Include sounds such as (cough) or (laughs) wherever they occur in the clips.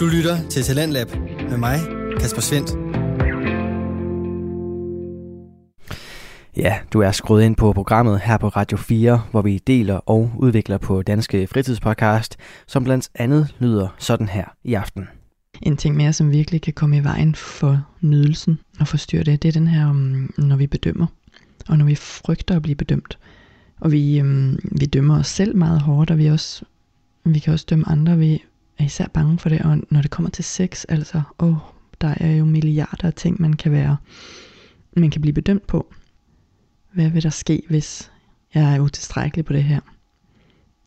Du lytter til Talentlab med mig, Kasper Svendt. Ja, du er skruet ind på programmet her på Radio 4, hvor vi deler og udvikler på danske fritidspodcast, som blandt andet lyder sådan her i aften. En ting mere, som virkelig kan komme i vejen for nydelsen og forstyrre det, det er den her, um, når vi bedømmer, og når vi frygter at blive bedømt. Og vi, um, vi dømmer os selv meget hårdt, og vi, også, vi kan også dømme andre. Vi er især bange for det, og når det kommer til sex, altså, åh, der er jo milliarder af ting, man kan være, man kan blive bedømt på. Hvad vil der ske, hvis jeg er utilstrækkelig på det her?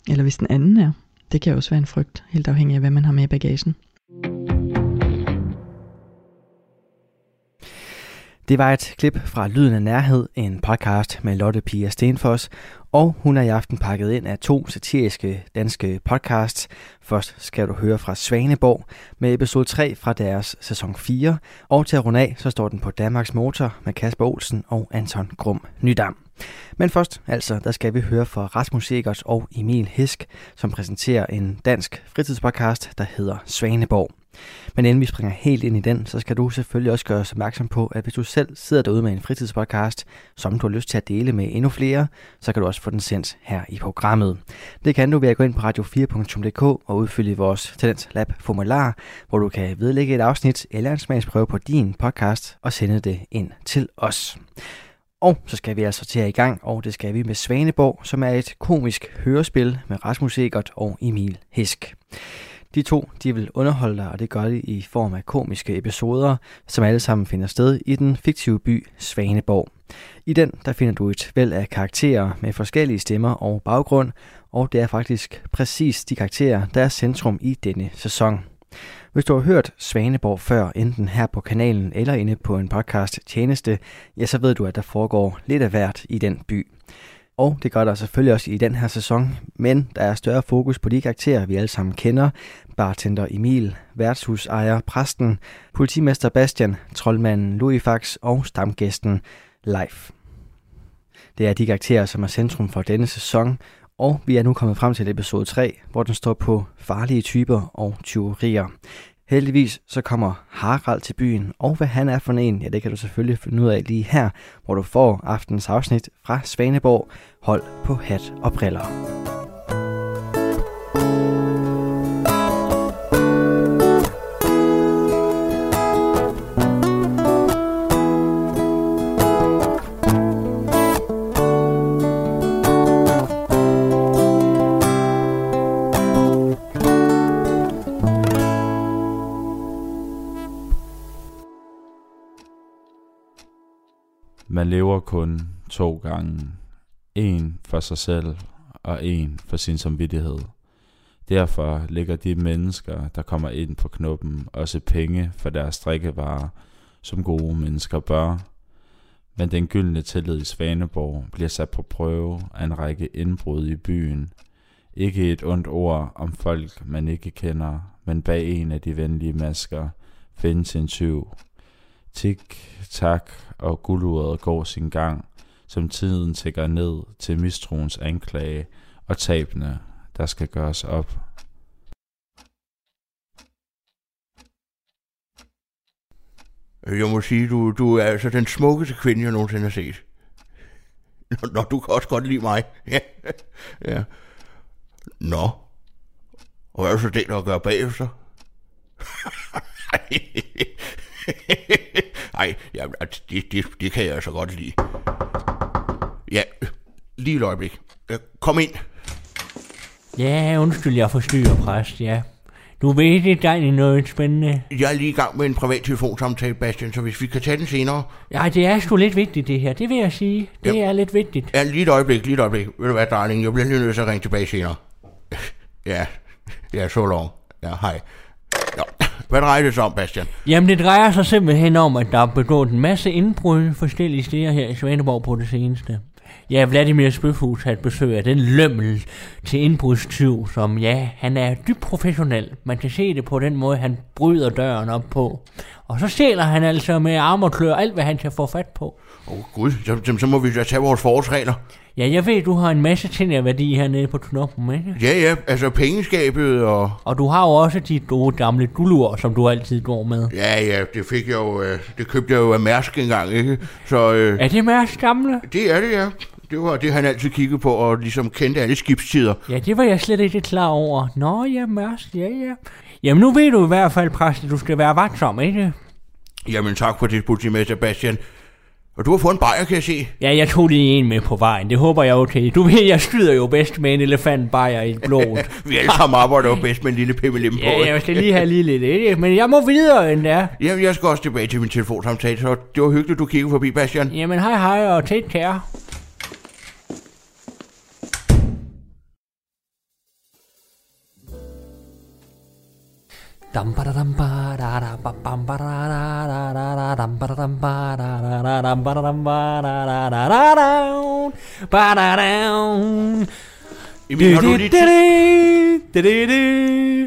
Eller hvis den anden er. Det kan også være en frygt, helt afhængig af, hvad man har med i bagagen. Det var et klip fra Lyden af Nærhed, en podcast med Lotte Pia Stenfoss, og hun er i aften pakket ind af to satiriske danske podcasts. Først skal du høre fra Svaneborg med episode 3 fra deres sæson 4, og til at runde af, så står den på Danmarks Motor med Kasper Olsen og Anton Grum Nydam. Men først, altså, der skal vi høre fra Rasmus Egers og Emil Hisk, som præsenterer en dansk fritidspodcast, der hedder Svaneborg. Men inden vi springer helt ind i den, så skal du selvfølgelig også gøre os opmærksom på, at hvis du selv sidder derude med en fritidspodcast, som du har lyst til at dele med endnu flere, så kan du også få den sendt her i programmet. Det kan du ved at gå ind på radio4.dk og udfylde vores Talent Lab formular, hvor du kan vedlægge et afsnit eller en smagsprøve på din podcast og sende det ind til os. Og så skal vi altså til at i gang, og det skal vi med Svaneborg, som er et komisk hørespil med Rasmus Egert og Emil Hisk. De to de vil underholde dig, og det gør de i form af komiske episoder, som alle sammen finder sted i den fiktive by Svaneborg. I den der finder du et væld af karakterer med forskellige stemmer og baggrund, og det er faktisk præcis de karakterer, der er centrum i denne sæson. Hvis du har hørt Svaneborg før, enten her på kanalen eller inde på en podcast tjeneste, ja, så ved du, at der foregår lidt af hvert i den by. Og det gør der selvfølgelig også i den her sæson, men der er større fokus på de karakterer, vi alle sammen kender. Bartender Emil, værtshusejer Præsten, politimester Bastian, troldmanden Louis og stamgæsten Leif. Det er de karakterer, som er centrum for denne sæson, og vi er nu kommet frem til episode 3, hvor den står på farlige typer og tyverier. Heldigvis så kommer Harald til byen, og hvad han er for en, ja det kan du selvfølgelig finde ud af lige her, hvor du får aftens afsnit fra Svaneborg. Hold på hat og briller. Man lever kun to gange. En for sig selv og en for sin samvittighed. Derfor ligger de mennesker, der kommer ind på knuppen, også penge for deres drikkevarer, som gode mennesker bør. Men den gyldne tillid i Svaneborg bliver sat på prøve af en række indbrud i byen. Ikke et ondt ord om folk, man ikke kender, men bag en af de venlige masker findes en tyv. Tik, tak og gulduret går sin gang, som tiden tækker ned til mistroens anklage og tabene, der skal gøres op. Øh, jeg må sige, du, du er altså den smukkeste kvinde, jeg nogensinde har set. Nå, nå du kan også godt lide mig. (laughs) Ja. ja. Nå. Og hvad er så det, der gør bagefter? (laughs) Nej, ja, det, det, det kan jeg altså godt lide. Ja, lige et øjeblik. Kom ind. Ja, undskyld, jeg forstyrrer, præst, ja. Du ved, det er noget spændende. Jeg er lige i gang med en privat telefonsamtale, Bastian, så hvis vi kan tage den senere. Ja, det er sgu lidt vigtigt, det her. Det vil jeg sige. Det ja. er lidt vigtigt. Ja, lige et øjeblik, lige et øjeblik. Ved du hvad, darling, jeg bliver lige nødt til at ringe tilbage senere. ja, ja, så long. Ja, hej. Ja. Hvad drejer det sig om, Bastian? Jamen, det drejer sig simpelthen om, at der er begået en masse indbrud forskellige steder her i Svaneborg på det seneste. Ja, Vladimir Spøfhus har et besøg af den lømmel til indbrudstyv, som ja, han er dybt professionel. Man kan se det på den måde, han bryder døren op på. Og så stjæler han altså med arm og klør alt, hvad han kan få fat på. Åh oh, gud, så, så må vi da tage vores forholdsregler. Ja, jeg ved, du har en masse ting af værdi hernede på Knoppen, ikke? Ja, ja, altså pengeskabet og... Og du har jo også de gode gamle dulur, som du altid går med. Ja, ja, det fik jeg jo... øh, Det købte jeg jo af Mærsk engang, ikke? Så øh, Er det Mærks gamle? det er det, ja. Det var det, han altid kiggede på, og ligesom kendte alle skibstider. Ja, det var jeg slet ikke klar over. Nå, ja, Mærsk, ja, ja. Jamen, nu ved du i hvert fald, præst, at du skal være vagtsom, ikke? Jamen tak for det, politimester Sebastian. Og du har fået en bajer, kan jeg se. Ja, jeg tog lige en med på vejen. Det håber jeg okay. Du ved, jeg skyder jo bedst med en elefantbajer i blodet. (laughs) Vi alle sammen arbejder jo bedst med en lille pimmelim på. ja, jeg skal lige have lige lidt, ikke? Men jeg må videre end der. Jamen, jeg skal også tilbage til min telefonsamtale, så det var hyggeligt, du kiggede forbi, Bastian. Jamen, hej hej og take care. Dam ba da dam ba da da ba bam ba da da da da da dam ba da dam ba da da da dam ba da dam ba da da da da down ba da down Emil, har du lige tid?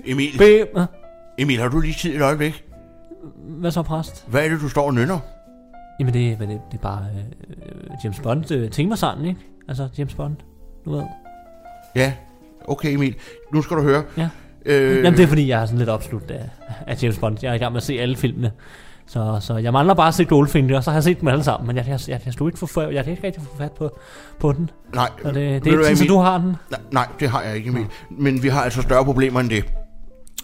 Emil, Emil, har du lige tid et øjeblik? Hvad så, præst? Hvad er det, du står og nynner? Jamen, det, det, det er bare øh, James Bond øh, temasangen, ikke? Altså, James Bond, du ved. Ja, okay Emil. Nu skal du høre. Ja. Øh, Jamen, det er fordi, jeg er sådan lidt opslugt af, af James Bond. Jeg er i gang med at se alle filmene. Så, så jeg mangler bare at se Goldfinger, og så har jeg set dem alle sammen. Men jeg, jeg, jeg, jeg, stod ikke for, jeg kan ikke rigtig få fat på, på den. Nej, Så det, det er ikke Emil? du har den. Nej, nej, det har jeg ikke, Emil. Men vi har altså større problemer end det.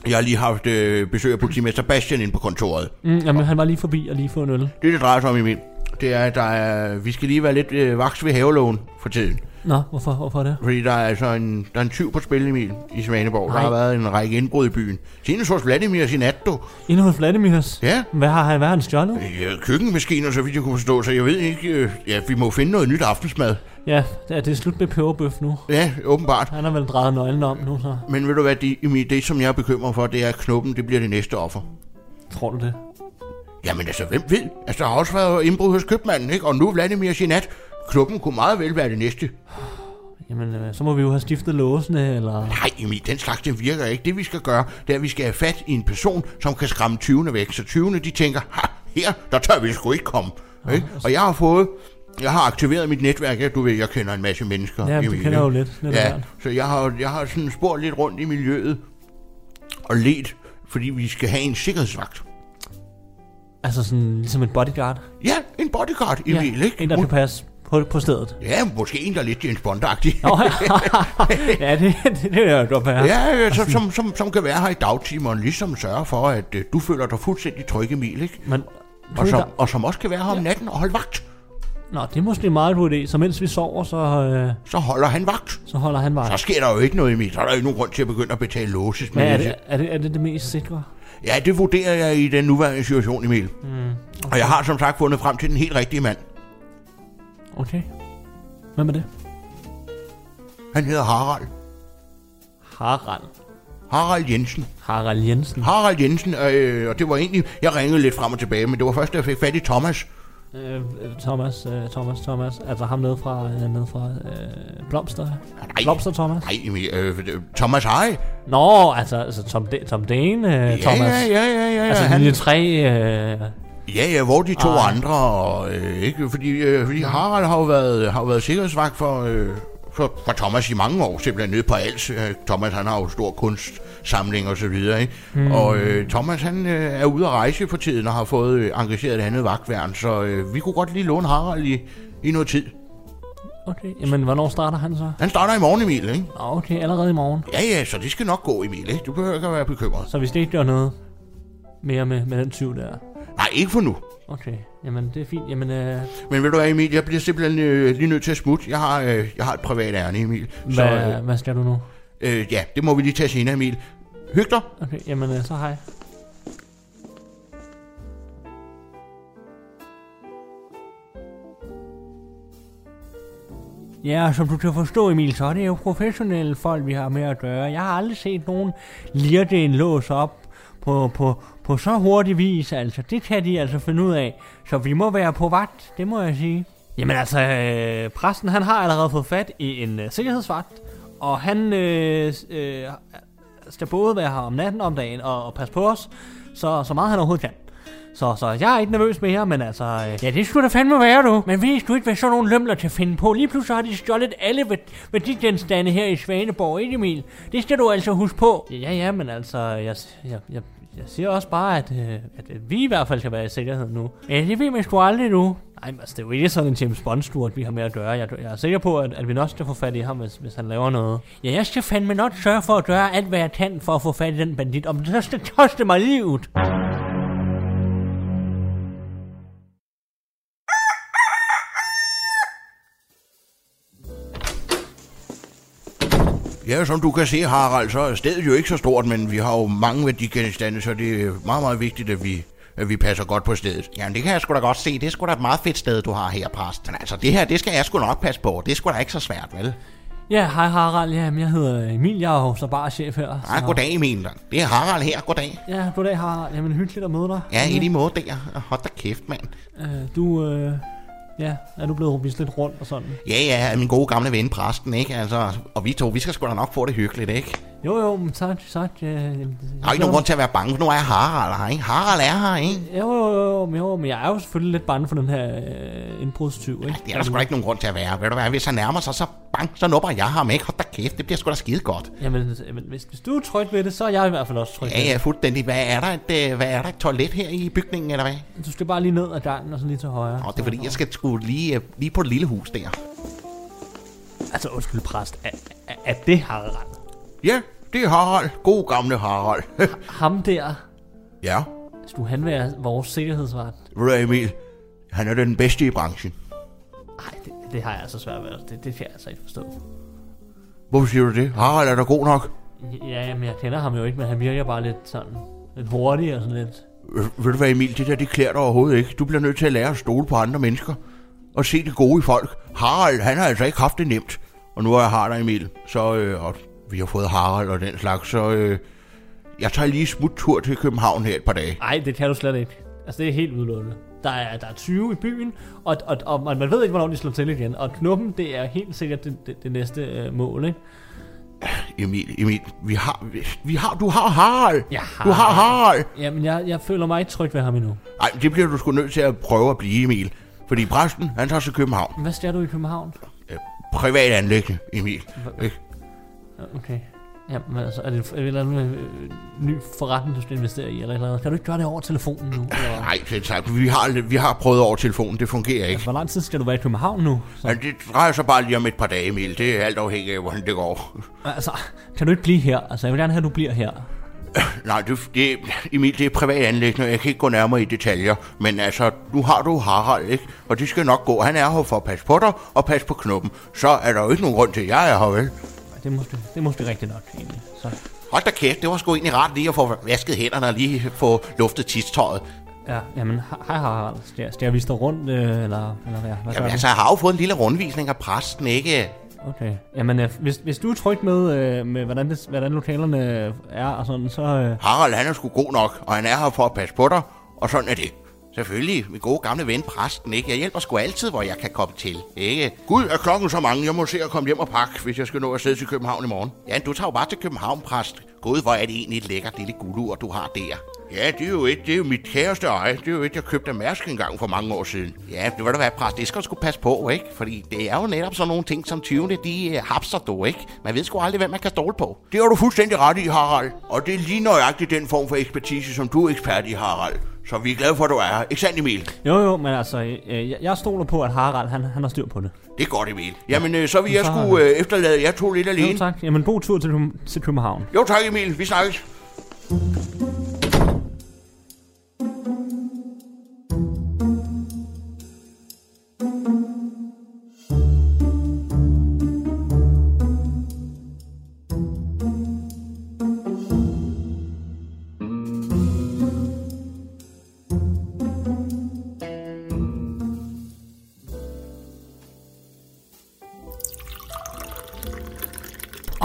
Jeg har lige haft øh, besøg af politimester Bastian inde på kontoret. Mm, jamen, han var lige forbi og lige få en øl. Det, det drejer sig om, Emil, det er, at der er, vi skal lige være lidt øh, vaks ved havelån for tiden. Nå, hvorfor, hvorfor det? Fordi der er altså en, der er en tyv på spil, Emil, i Svaneborg. Nej. Der har været en række indbrud i byen. Senest hos Vladimir i nat, du. Inde hos Vladimirs. Ja, Hvad har han, han stjålet? Ja, køkkenmaskiner, så vidt jeg kunne forstå, så jeg ved ikke, øh, ja, vi må finde noget nyt aftensmad. Ja, det er, det slut med peberbøf nu. Ja, åbenbart. Han har vel drejet nøglen om nu, så Men ved du hvad, det, Emil, det som jeg er bekymret for, det er, at knuppen, det bliver det næste offer. tror du det. Jamen altså, hvem ved? Altså, der har også været indbrud hos købmanden, ikke? Og nu er Vladimir i Knuppen kunne meget vel være det næste. Jamen, øh, så må vi jo have stiftet låsene, eller... Nej, Emil, den slags, den virker ikke. Det vi skal gøre, det er, at vi skal have fat i en person, som kan skræmme 20'erne væk. Så 20'erne, de tænker, ha, her, der tør vi sgu ikke komme. Ikke? Og jeg har fået, jeg har aktiveret mit netværk. Ja, du ved, jeg kender en masse mennesker. Ja, du kender jo lidt. lidt Ja, ja. så jeg har, jeg har sådan spurgt lidt rundt i miljøet og let, fordi vi skal have en sikkerhedsvagt. Altså sådan, ligesom en bodyguard. Ja, en bodyguard, Emil, ikke? En, der kan passe på, på stedet. Ja, måske en, der er lidt James Bond-agtig. Nå, ja, det, det, det jeg godt være. Ja, ja som, som, som, som kan være her i dagtimerne, ligesom sørge for, at øh, du føler dig fuldstændig tryg, Emil, ikke? Men, Og som, og som også kan være her om natten og holde vagt. nå, det er måske en meget god idé. Så mens vi sover, så, øh, Så holder han vagt. så holder han Så vej. sker der jo ikke noget, Emil. Så er der jo ikke nogen grund til at begynde at betale låses. Men er det, er, det, er det det mest sikre? Ja, det vurderer jeg i den nuværende situation, Emil. Mm, Og jeg har som sagt fundet frem til den helt rigtige mand. Okay. Hvem er det? Han hedder Harald. Harald. Harald Jensen. Harald Jensen. Harald Jensen, øh, og det var egentlig... Jeg ringede lidt frem og tilbage, men det var først, da jeg fik fat i Thomas. Øh, Thomas, øh, Thomas, Thomas. Altså ham nede fra, øh, nede fra øh, Blomster. Nej, Blomster Thomas. nej øh, Thomas Harry. Nå, altså, altså Tom, D- Tom Dane, øh, Thomas. Ja, ja, ja, ja, ja. Altså han, linje 3, øh, Ja, ja, hvor de to Ej. andre, og, øh, ikke? Fordi, øh, fordi Harald har jo været, har jo været sikkerhedsvagt for, øh, for, for Thomas i mange år, simpelthen nede på Als. Thomas, han har jo stor kunstsamling og så videre, ikke? Mm. Og øh, Thomas, han øh, er ude at rejse for tiden og har fået øh, engageret et andet vagtværn, så øh, vi kunne godt lige låne Harald i, i noget tid. okay. Jamen, hvornår starter han så? Han starter i morgen, Emil, ikke? Okay, allerede i morgen. Ja, ja, så det skal nok gå, Emil, ikke? Du behøver ikke at være bekymret. Så hvis det ikke gør noget mere med, med den tyv der. Nej, ikke for nu. Okay, jamen det er fint. Jamen, øh, Men ved du hvad, Emil, jeg bliver simpelthen øh, lige nødt til at smutte. Jeg har, øh, jeg har et privat ærne, Emil. Så hvad, øh, hvad skal du nu? øh, ja, det må vi lige tage senere, Emil. Hyg dig. Okay, jamen øh, så hej. Ja, som du kan forstå, Emil, så er det jo professionelle folk, vi har med at gøre. Jeg har aldrig set nogen lirte en lås op på, på, på så hurtig vis. Altså, det kan de altså finde ud af. Så vi må være på vagt, det må jeg sige. Jamen altså, øh, præsten han har allerede fået fat i en øh, sikkerhedsvagt, og han øh, øh, skal både være her om natten og om dagen og, og passe på os, så, så meget han overhovedet kan. Så, så jeg er ikke nervøs mere, men altså... Øh, ja, det skulle da fandme være, du. Men ved du ikke, hvad sådan nogle lømler til at finde på? Lige pludselig har de stjålet alle værd- værdigenstande her i Svaneborg, ikke Emil? Det skal du altså huske på. Ja, ja, men altså... Jeg, jeg, jeg, jeg siger også bare, at, øh, at, vi i hvert fald skal være i sikkerhed nu. Ja, det ved man sgu aldrig nu. Nej, men altså, det er jo ikke sådan en James Bond-sturt, vi har med at gøre. Jeg, jeg er sikker på, at, at vi nok skal få fat i ham, hvis, hvis han laver noget. Ja, jeg skal fandme nok sørge for at gøre alt, hvad jeg kan for at få fat i den bandit. Om det så skal koste mig livet. Ja, som du kan se, Harald, så er stedet jo ikke så stort, men vi har jo mange værdigenstande, så det er meget, meget vigtigt, at vi, at vi passer godt på stedet. Jamen, det kan jeg sgu da godt se. Det er sgu da et meget fedt sted, du har her, præst. Men altså, det her, det skal jeg sgu nok passe på. Det er sgu da ikke så svært, vel? Ja, hej Harald. Jamen, jeg hedder Emil. Jeg er jo så bare chef her. Så- goddag Emil. Det er Harald her, goddag. Ja, goddag Harald. Jamen, hyggeligt at møde dig. Ja, i lige måde der. Hold da kæft, mand. Øh, du, øh, ja, er du blevet vist lidt rundt og sådan? Ja, ja, min gode gamle ven, præsten, ikke? Altså, og vi to, vi skal sgu da nok få det hyggeligt, ikke? Jo, jo, men tak, tak. Øh, jeg, Der er ikke nogen grund til at være bange, for nu er Harald her, ikke? Harald er her, ikke? Jo, jo, jo, jo, jo, men jeg er jo selvfølgelig lidt bange for den her øh, indbrudstyv, ikke? Det er der sgu da ikke nogen grund til at være. Ved du hvad, hvis han nærmer sig, så bang, så nupper jeg ham, ikke? Hold da kæft, det bliver sgu da skide godt. Jamen, men hvis, hvis du er tryg ved det, så er jeg i hvert fald også tryg Ja, ved ja, fuldstændig. Hvad er der et, øh, hvad er der et toilet her i bygningen, eller hvad? det. Du skal bare lige ned ad gangen og så lige til højre. Og det er fordi, jeg skal sgu lige, øh, lige på et lille hus der. Altså, undskyld, præst. Er, er, er det Harald? Ja, det er Harald. God gamle Harald. (laughs) Ham der, ja, skulle han være vores sikkerhedsvagt? ved du hvad, Emil? Han er den bedste i branchen. Nej, det, det har jeg altså svært ved. Det, det kan jeg altså ikke forstå. Hvorfor siger du det? Harald er da god nok. Ja, jamen, jeg kender ham jo ikke, men han virker bare lidt sådan... Lidt hurtig og sådan lidt... Øh, Ved du hvad, Emil? Det der, det klæder dig overhovedet ikke. Du bliver nødt til at lære at stole på andre mennesker. Og se det gode i folk. Harald, han har altså ikke haft det nemt. Og nu er jeg har dig, Emil. Så, øh, og vi har fået Harald og den slags, så... Øh, jeg tager lige smut tur til København her et par dage. Nej, det kan du slet ikke. Altså, det er helt udelukket. Der er, der er 20 i byen, og, og, og man, man ved ikke, hvornår de slår til igen. Og knuppen, det er helt sikkert det, det, det næste øh, mål, ikke? Emil, Emil, vi har, vi, vi har, du har Harald. Jeg Du har Harald. Jamen, jeg, jeg føler mig ikke tryg ved ham endnu. Nej, det bliver du sgu nødt til at prøve at blive, Emil. Fordi præsten, han tager til København. Hvad skal du i København? Privat anlæggende, Emil. Ikke? Ja, Okay. Jamen, altså, er det er et eller andet øh, ny forretning, du skal investere i, eller eller? Kan du ikke gøre det over telefonen nu? Eller? Nej, det sagt. Vi har, vi har prøvet over telefonen. Det fungerer ikke. Hvor lang tid skal du være i København nu? Så, Men det drejer sig bare lige om et par dage, Emil. Det er alt afhængigt af, hvordan det går. altså, kan du ikke blive her? Altså, jeg vil gerne have, at du bliver her. Nej, det, det, Emil, det er privat anlæggende. Jeg kan ikke gå nærmere i detaljer. Men altså, nu har du Harald, ikke? Og det skal nok gå. Han er her for at passe på dig og passe på knuppen. Så er der jo ikke nogen grund til, at jeg er her, vel? Det måske, det er måske rigtigt nok, egentlig. Så, Hold da kæft, det var sgu egentlig rart lige at få vasket hænderne og lige få luftet tidstøjet. ja, jamen, hej Harald. Skal, skal vise dig rundt, øh, eller, eller hvad? hvad Jamen altså, jeg har jo fået en lille rundvisning af præsten, ikke? Okay. Jamen, øh, hvis, hvis du er tryg med, øh, med hvordan, det, hvordan lokalerne er og sådan, så... Øh, Harald, han er sgu god nok, og han er her for at passe på dig. Og sådan er det. Selvfølgelig, min gode gamle ven præsten, ikke? Jeg hjælper sgu altid, hvor jeg kan komme til, ikke? Gud, er klokken så mange? Jeg må se at komme hjem og pakke, hvis jeg skal nå afsted til København i morgen. Ja, du tager jo bare til København, præst. Gud, hvor er det egentlig et lækkert lille guldur, du har der. Ja, det er jo et, det er jo mit kæreste eje. Det er jo et, jeg købte af Mærsk engang for mange år siden. Ja, det var da være, præst. Det skal du sgu passe på, ikke? Fordi det er jo netop sådan nogle ting, som tyvene, de uh, hapser du, ikke? Man ved sgu aldrig, hvem man kan stole på. Det har du fuldstændig ret i, Harald. Og det er lige nøjagtigt den form for ekspertise, som du er ekspert i, Harald. Så vi er glade for, at du er her. Ikke sandt, Emil? jo, jo, men altså, øh, jeg, jeg stoler på, at Harald, han, han har styr på det. Det er godt, Emil. Jamen, øh, så vil jeg Så- sgu øh, efterlade jer to lidt Jo, alene. tak. Jamen, god tur til, til København. Jo, tak, Emil. Vi snakkes.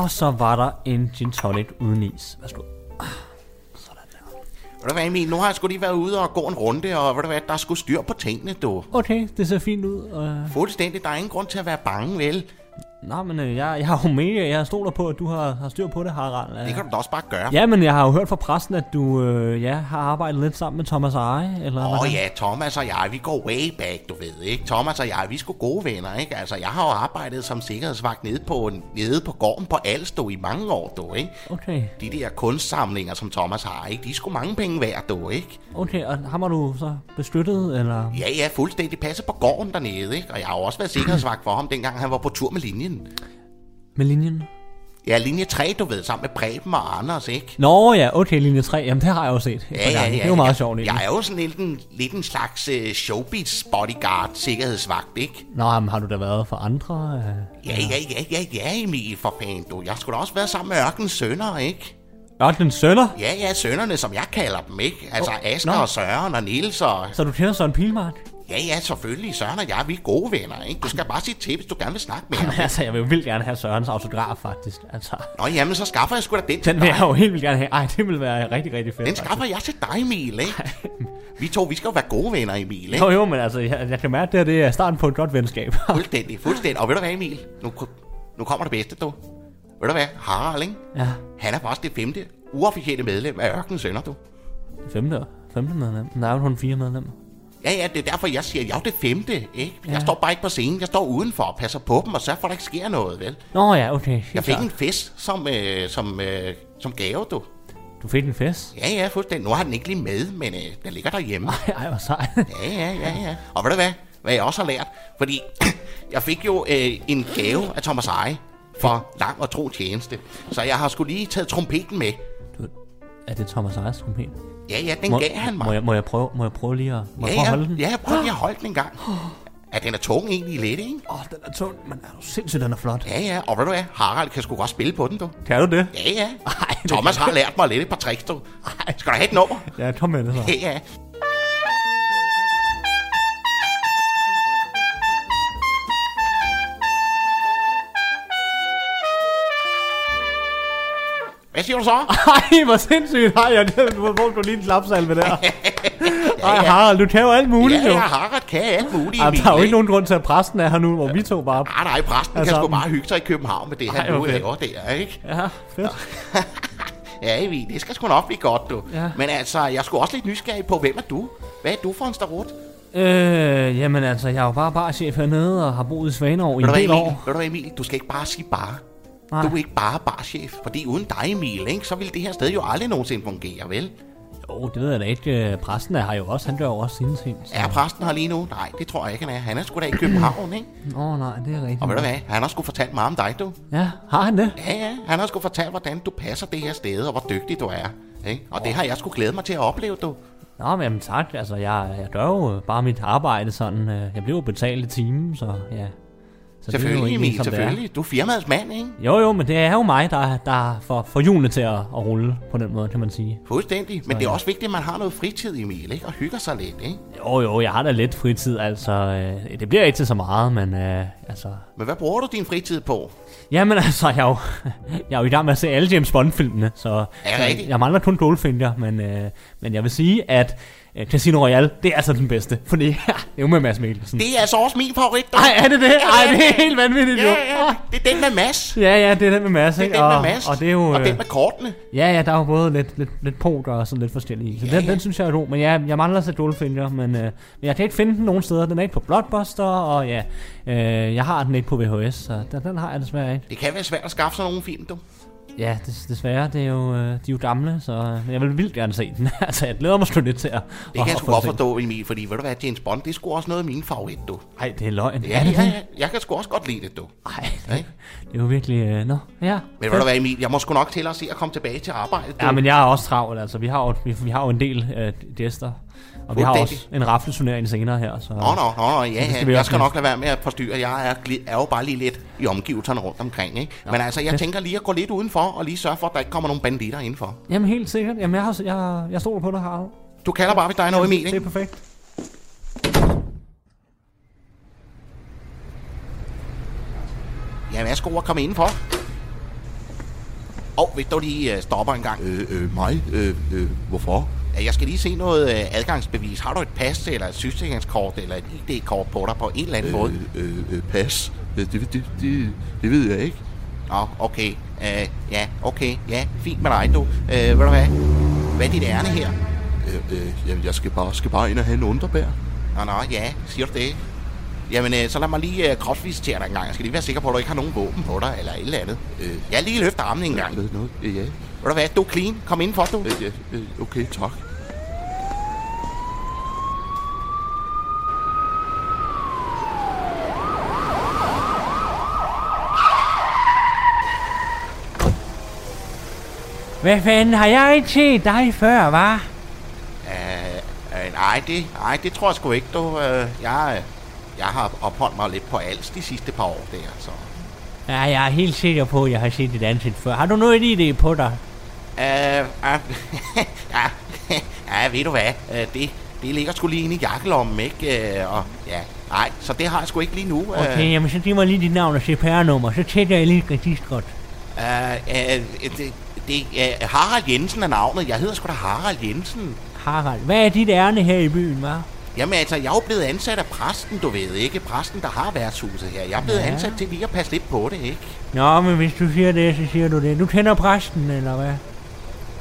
Og så var der en gin tonic uden is. Værsgo. Ved du hvad, Emil? Nu har jeg sgu lige været ude og gå en runde, og ved du hvad, der er sgu styr på tingene, du. Okay, det ser fint ud. Uh, Fuldstændig, der er ingen grund til at være bange, vel? Nå, men øh, jeg, jeg har jo med, jeg stoler på, at du har, har styr på det, Harald. Det kan du da også bare gøre. Ja, men jeg har jo hørt fra præsten, at du øh, ja, har arbejdet lidt sammen med Thomas Eje, eller Åh oh, ja, Thomas og jeg, vi går way back, du ved, ikke? Thomas og jeg, vi er sgu gode venner, ikke? Altså, jeg har jo arbejdet som sikkerhedsvagt nede på, nede på gården på Alsto i mange år, du, ikke? Okay, De der kunstsamlinger, som Thomas har, ikke? De er sgu mange penge værd, du, ikke? okay, og ham har du så beskyttet, eller? Ja, ja, fuldstændig passet på gården dernede, ikke? Og jeg har jo også været sikkerhedsvagt for ham, dengang han var på tur med linjen. Med linjen? Ja, linje 3, du ved, sammen med Preben og Anders, ikke? Nå ja, okay, linje 3, jamen det har jeg jo set. Ja, ja, ja. Det er jo meget jeg, sjovt egentlig. Jeg er jo sådan lidt en, lidt en slags uh, showbiz bodyguard sikkerhedsvagt, ikke? Nå, jamen, har du da været for andre? Øh, Ja, ja, ja, ja, ja, Emil, for fanden, du. Jeg skulle da også være sammen med Ørkens sønner, ikke? Ørkenens sønner? Ja, ja, sønnerne, som jeg kalder dem, ikke? Altså Åh, Asger nå. og Søren og Niels og... Så du kender Søren Pilmark? Ja, ja, selvfølgelig. Søren og jeg, vi er gode venner, ikke? Du skal bare sige til, hvis du gerne vil snakke med (laughs) ham. Jamen, altså, jeg vil jo vildt gerne have Sørens autograf, faktisk. Altså, Nå, jamen, så skaffer jeg sgu da den til den vil jeg jo helt vildt gerne have. Ej, det vil være rigtig, rigtig fedt. Den skaffer jeg til dig, Emil, ikke? Vi to, vi skal jo være gode venner, Emil, ikke? Jo, jo, men altså, jeg, jeg kan mærke, at det, her, det er starten på et godt venskab. (laughs) Fuldstændig, fuldstændig. Og ved du hvad, Emil? Nu, nu kommer det bedste, du. Ved du hvad? Harald, ikke? ja, Han er faktisk det femte uofficielle medlem af Ørkens Sønder, du. femte, femte medlem. Der er jo kun fire medlemmer. Ja, ja, det er derfor, jeg siger, at jeg er jo det femte, ikke? Jeg står bare ikke på scenen, jeg står udenfor og passer på dem, og sørger for, at der ikke sker noget, vel? Nå ja, okay. Jeg fik en fest som, øh, som, øh, som gave, du. Du fik en fest? Ja, ja, fuldstændig. Nu har den ikke lige med, men øh, den ligger derhjemme. Ej, ej, hvor sej. (laughs) Ja, ja, ja, ja. Og ved du hvad? Hvad jeg også har lært? Fordi (clears throat) jeg fik jo øh, en gave af Thomas Eje for lang og tro tjeneste. Så jeg har skulle lige taget trompeten med. Er det Thomas Ejes trompet? Ja, ja, den Må, gav han mig. må, jeg, må, jeg prøve, må jeg prøve lige at, må jeg ja, prøve at holde den? ja, prøv lige at holde den en gang. Ja, den er tung egentlig lidt, ikke? Åh, oh, den er tung, men er du sindssygt, den er flot. Ja, ja, og ved du hvad? Harald kan sgu godt spille på den, du. Kan du det? Ja, ja. Ej, Thomas har lært mig lidt et par tricks, du. Skal du have et nummer? Ja, kom med det så. Ja, ja. Hvad siger du så? (laughs) Ej, hvor sindssygt. Ej, jeg hvor du lige en klapsalve der. (laughs) Ej, ja. Harald, du kan jo alt muligt, Ja, jo. ja, Harald kan alt muligt. Ej, der er jo ikke nogen grund til, at præsten er her nu, hvor vi to bare... Nej, nej, præsten Er kan sgu bare hygge sig i København med det, han nu laver der, ikke? Ja, fedt. (laughs) Ja, Emil, det skal sgu nok blive godt, du. Ja. Men altså, jeg skulle også lidt nysgerrig på, hvem er du? Hvad er du for en starot? Øh, jamen altså, jeg er jo bare barchef hernede og har boet i Svaneår i en del Emil? år. Ved du Emil? Du skal ikke bare sige bare. Nej. Du er ikke bare barchef, fordi uden dig, Emil, ikke, så ville det her sted jo aldrig nogensinde fungere, vel? Jo, det ved jeg da ikke. Øh, Præsten er her jo også. Han gør jo også sine ting. så- Er præsten her lige nu? Nej, det tror jeg ikke, han er. Han er sgu da i København, ikke? Åh, nej, det er rigtigt. Og ved du hvad, han har sgu fortalt meget om dig, du. Ja, har han det? Ja, ja, han har sgu fortalt, hvordan du passer det her sted, og hvor dygtig du er. Ikke? Og det har jeg sgu glædet mig til at opleve, du. Nå, men jamen, tak. Altså, jeg, jeg gør jo bare mit arbejde sådan. øh, Jeg bliver jo betalt i timen, så ja. Så det er jo Selvfølgelig, Emil, som det er. selvfølgelig. Du er firmaets mand, ikke? Jo, jo, men det er jo mig, der, der får, får hjulene til at, at rulle på den måde, kan man sige. Fuldstændig. Men Så, det er ja. også vigtigt, at man har noget fritid, Emil, ikke? Og hygger sig lidt, ikke? Jo, jo, jeg har da lidt fritid, altså. Øh, det bliver ikke til så meget, men øh, altså... Men hvad bruger du din fritid på? Jamen (laughs) altså, jeg er jo, jeg er jo i gang med at se alle James Bond-filmene, så det så jeg mangler kun Goldfinger, men, øh, men jeg vil sige, at øh, Casino Royale, det er altså den bedste, (laughs) ja, det er jo med Mads Mikkelsen. Det er altså også min favorit, du. Ej, er det det? Ej, det er helt vanvittigt. Ja, ja, det er den med Mads. Ja, ja, det er den med Mads, Det er ikke? den med og, Mads. og det er jo... Og øh, den med kortene. Ja, ja, der er jo både lidt, lidt, lidt poker og sådan lidt forskellige. Så Ja, den, ja. den synes jeg er god. Men ja, jeg mangler se Goldfinger, men, øh, men jeg kan ikke finde den nogen steder. Den er ikke på Blockbuster, og ja, øh, jeg har den ikke på VHS, så den, den har jeg desværre ikke. Det kan være svært at skaffe sådan nogle film, du. Ja, des, desværre, det er jo, øh, de er jo gamle, så øh, jeg vil vildt gerne se den. (laughs) altså, jeg glæder mig sgu lidt til at Det kan jeg at sgu få godt forstå, Emil, fordi ved du hvad, James Bond, det er sgu også noget af min favorit, du. Ej, det er løgn. Ja, ja, ja. Jeg kan sgu også godt lide det, du. Ej, det, det er jo virkelig... Øh, nå, ja. Men ved du hvad, Emil, jeg må sgu nok til at se at komme tilbage til arbejdet, du. Ja, men jeg er også travlt, altså. Vi har jo, vi, vi har jo en del øh, gæster. Og vi har også en raffelturnering senere her, så... Nå, nå, nå, nå, ja, skal ja. vi Jeg skal nok lade være med at forstyrre. Jeg er, er jo bare lige lidt i omgivelserne rundt omkring, ikke? Men altså, jeg tænker lige at gå lidt udenfor og lige sørge for, at der ikke kommer nogen banditter indenfor. Jamen, helt sikkert. Jamen, jeg, har, jeg, jeg stoler på dig, Harald. Du kalder bare, hvis der er noget, Emil, Det er ikke? perfekt. Ja, værsgo at komme indenfor. Åh, oh, hvis du lige øh, stopper en gang. Øh, øh, mig? Øh, øh, hvorfor? Jeg skal lige se noget øh, adgangsbevis. Har du et pas, eller et sygesikringskort, eller et ID-kort på dig på en eller anden måde? Øh, øh, pas. Det, det, det, det, det ved jeg ikke. Nå, okay. Øh, ja, okay. Ja, fint med dig, du. Øh, ved du hvad? Hvad er dit ærne her? Øh, øh, jamen, jeg skal bare, skal bare ind og have en underbær. Nå, nå, ja, siger du det? Jamen, øh, så lad mig lige øh, kropsvisitere dig en gang. Jeg skal lige være sikker på, at du ikke har nogen våben på dig, eller et eller andet. Øh, Jeg lige løfter armen en gang. Noget, noget, øh, ja. Ved du hvad, du er clean. Kom indenfor, du. Øh, ja, øh, okay, tak. Hvad fanden, har jeg ikke set dig før, var? Øh, øh, nej, det, nej, det tror jeg sgu ikke, du. Øh, jeg, jeg har opholdt mig lidt på alt de sidste par år der, så... Ja, jeg er helt sikker på, at jeg har set dit ansigt før. Har du noget idé på dig? Øh, øh, (laughs) ja, (laughs) ja, ved du hvad, øh, det, det ligger sgu lige inde i jakkelommen, ikke? Øh, og ja, nej, så det har jeg sgu ikke lige nu. øh. Okay, jamen så giv mig lige dit navn og CPR-nummer, så tjekker jeg lige et registrot. Øh, øh, det, det øh, Harald Jensen er navnet. Jeg hedder sgu da Harald Jensen. Harald, hvad er dit ærne her i byen, var? Jamen altså, jeg er jo blevet ansat af præsten, du ved ikke? Præsten, der har værtshuset her. Jeg er blevet ja. ansat til lige at passe lidt på det, ikke? Nå, men hvis du siger det, så siger du det. Du kender præsten, eller hvad?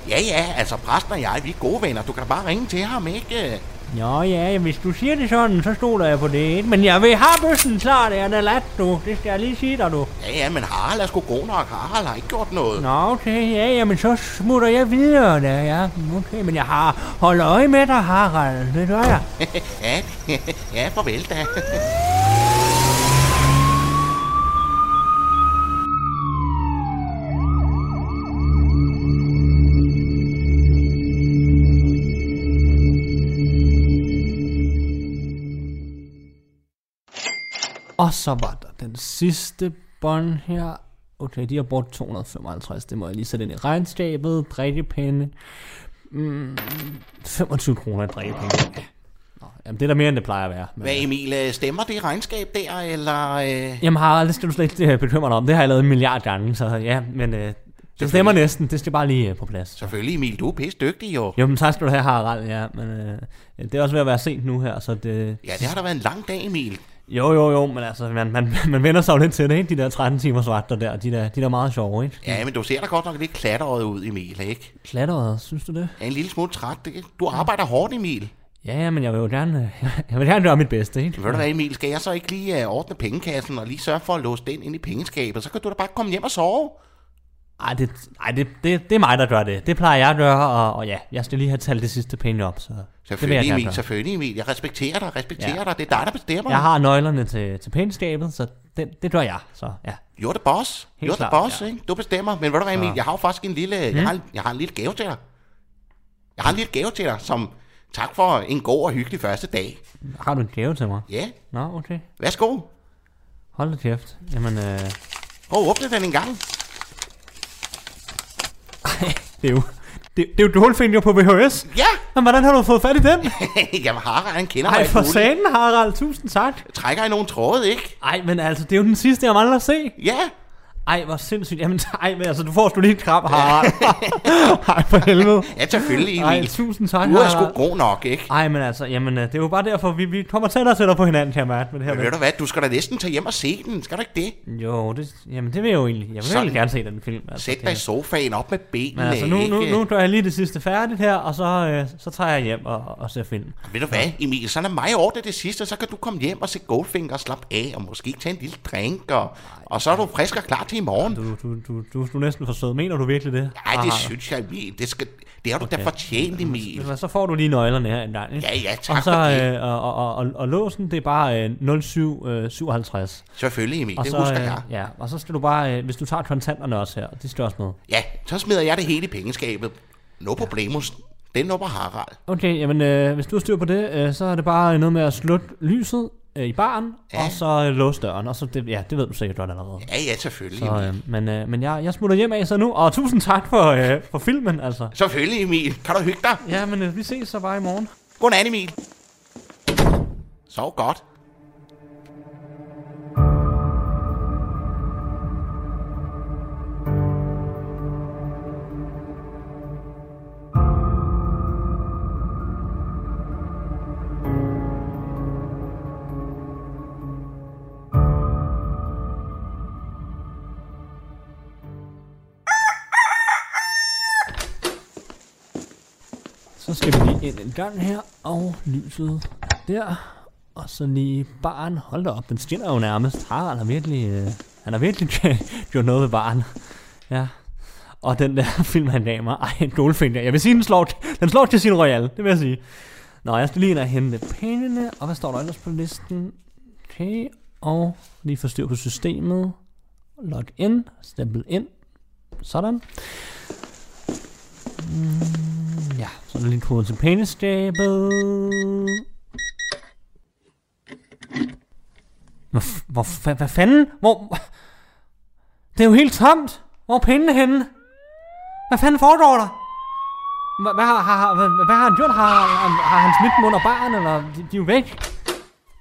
Ja, ja, altså præsten og jeg, vi er gode venner. Du kan da bare ringe til ham, ikke? Nå ja, hvis du siger det sådan, så stoler jeg på det, ikke? Men jeg vil have bøssen klar, det er da lat, du. Det skal jeg lige sige dig, du. Ja, ja, men Harald er sgu god nok. Harald har ikke gjort noget. Nå, okay, ja, jamen, så smutter jeg videre der, ja. Okay, men jeg har holdt øje med dig, Harald. Det gør jeg. (laughs) ja, ja, farvel da. (laughs) Og så var der den sidste bånd her. Okay, de har brugt 255. Det må jeg lige sætte ind i regnskabet. Drikkepinde. Mm, 25 kroner i drikkepinde. Ja. Nå, jamen, det er da mere, end det plejer at være. Men, Hvad, Emil, øh, stemmer det regnskab der, eller... Øh... Jamen Harald, det skal du slet ikke bekymre dig om. Det har jeg lavet en milliard gange, så ja, men øh, det stemmer næsten. Det skal bare lige øh, på plads. Selvfølgelig, Emil, du er pisse dygtig, jo. Jo, men tak skal du have, Harald, ja. Men øh, det er også ved at være sent nu her, så det... Ja, det har da været en lang dag, Emil. Jo, jo, jo, men altså, man, man, (laughs) man vender sig jo lidt til det, ikke? De der 13 timers vagter der, de der, de der meget sjove, ikke? Ja, men du ser da godt nok lidt klatret ud, Emil, ikke? Klatteret, synes du det? Er en lille smule træt, ikke? Du arbejder hårdt, Emil. Ja, ja, men jeg vil jo gerne, (laughs) jeg vil gerne gøre mit bedste, ikke? Ved du hvad, Emil, skal jeg så ikke lige uh, ordne pengekassen og lige sørge for at låse den ind i pengeskabet? Så kan du da bare komme hjem og sove. Ej, det, ej det, det, det er mig, der gør det. Det plejer jeg at gøre, og, og ja, jeg skal lige have talt det sidste penge op, så det vil jeg Selvfølgelig, Emil, selvfølgelig, Emil. Jeg respekterer dig, respekterer Ja. dig. Det er dig, der bestemmer. Jeg har nøglerne til, til pengeskabet, så det, det gør jeg, så ja. You're the boss. Helt You're the klart, boss, ja. ikke? Du bestemmer. Men ved du hvad, Emil? Jeg har jo faktisk en lille... Jeg, har, jeg har en lille gave til dig. Jeg har en lille gave til dig, som tak for en god og hyggelig første dag. Har du en gave til mig? Ja, Nå, okay. værsgo. Hold da kæft. Jamen, øh, Prøv at åbne den en gang. (laughs) det er jo, det, det er jo Dolphin på VHS. Ja! Men hvordan har du fået fat i den? (laughs) Jamen, Harald, han kender Ej, mig for satan, Harald. Tusind tak. Trækker i nogle tråde, ikke? Ej, men altså, det er jo den sidste, jeg mangler at se. Ja. Ej, hvor sindssygt. Jamen, (laughs) ej, men altså, du får sgu lige et kram, Harald. (laughs) ej, for helvede. Ja, selvfølgelig, Emil. Ej, tusind tak, Du er sgu god nok, ikke? Ej, men altså, jamen, øh, det er jo bare derfor, vi, vi kommer tættere og tættere på hinanden, jeg mærke med det her. Men ved du hvad, du skal da næsten tage hjem og se den. Skal du ikke det? Jo, det, jamen, det vil jeg jo egentlig. Jeg vil Sådan. gerne se den film. Altså, Sæt dig i sofaen op med benene, men altså, nu, nu, nu gør jeg lige det sidste færdigt her, og så, øh, så tager jeg hjem og, og ser film. Ved du hvad, Emil, så lad mig ordne det sidste, så kan du komme hjem og se Goldfinger og slappe af, og måske tage en lille drink, og, og så er du frisk og klar til i morgen. Du, du, du, du, du er næsten for sød. Mener du virkelig det? Nej, det synes jeg, Emil. Det, skal, det har du da fortjent, Emil. Men så får du lige nøglerne her en gang, ikke? Ja, ja, tak Og så, for det. øh, og, og, og, og låsen, det er bare øh, 0757. Selvfølgelig, Emil, Og det så, husker øh, jeg. ja, og så skal du bare, øh, hvis du tager kontanterne også her, de skal også med. Ja, så smider jeg det hele i pengeskabet. No problemus. Det nummer Harald. Okay, jamen øh, hvis du har styr på det, øh, så er det bare noget med at slukke lyset øh, i baren, Ja. og så øh, låse døren, og så det, ja, det ved du sikkert godt allerede. Ja, ja, selvfølgelig, Så, øh, men øh, men jeg, jeg smutter hjem af så nu, og tusind tak for, øh, for filmen, altså. Selvfølgelig, Emil. Kan du hygge dig? Ja, men øh, vi ses så bare i morgen. Godnat, Emil. Sov godt. Ind en gang her, og lyset der. Og så lige barn. Hold da op, den skinner jo nærmest. Ah, Harald har virkelig, øh, han har virkelig (laughs) gjort noget ved barn. Ja. Og den der (laughs) film, han gav mig. Ej, Goldfinger. Jeg vil sige, den slår, den slår til sin royal. Det vil jeg sige. Nå, jeg skal lige ind og hente pengene. Og hvad står der ellers på listen? Okay. Og lige få styr på systemet. Log in. Stempel ind. Sådan. Mm, ja, så er der lige kode til pengeskabet. Hvor, hvor, hvad, hvad fanden? Hvor... Det er jo helt tomt. Hvor er pindene henne? Hvad fanden foregår der? Hvad, hvad, har, har, hvad, hvad har han gjort? Har, har, har han smidt dem under barn, eller de, de er jo væk?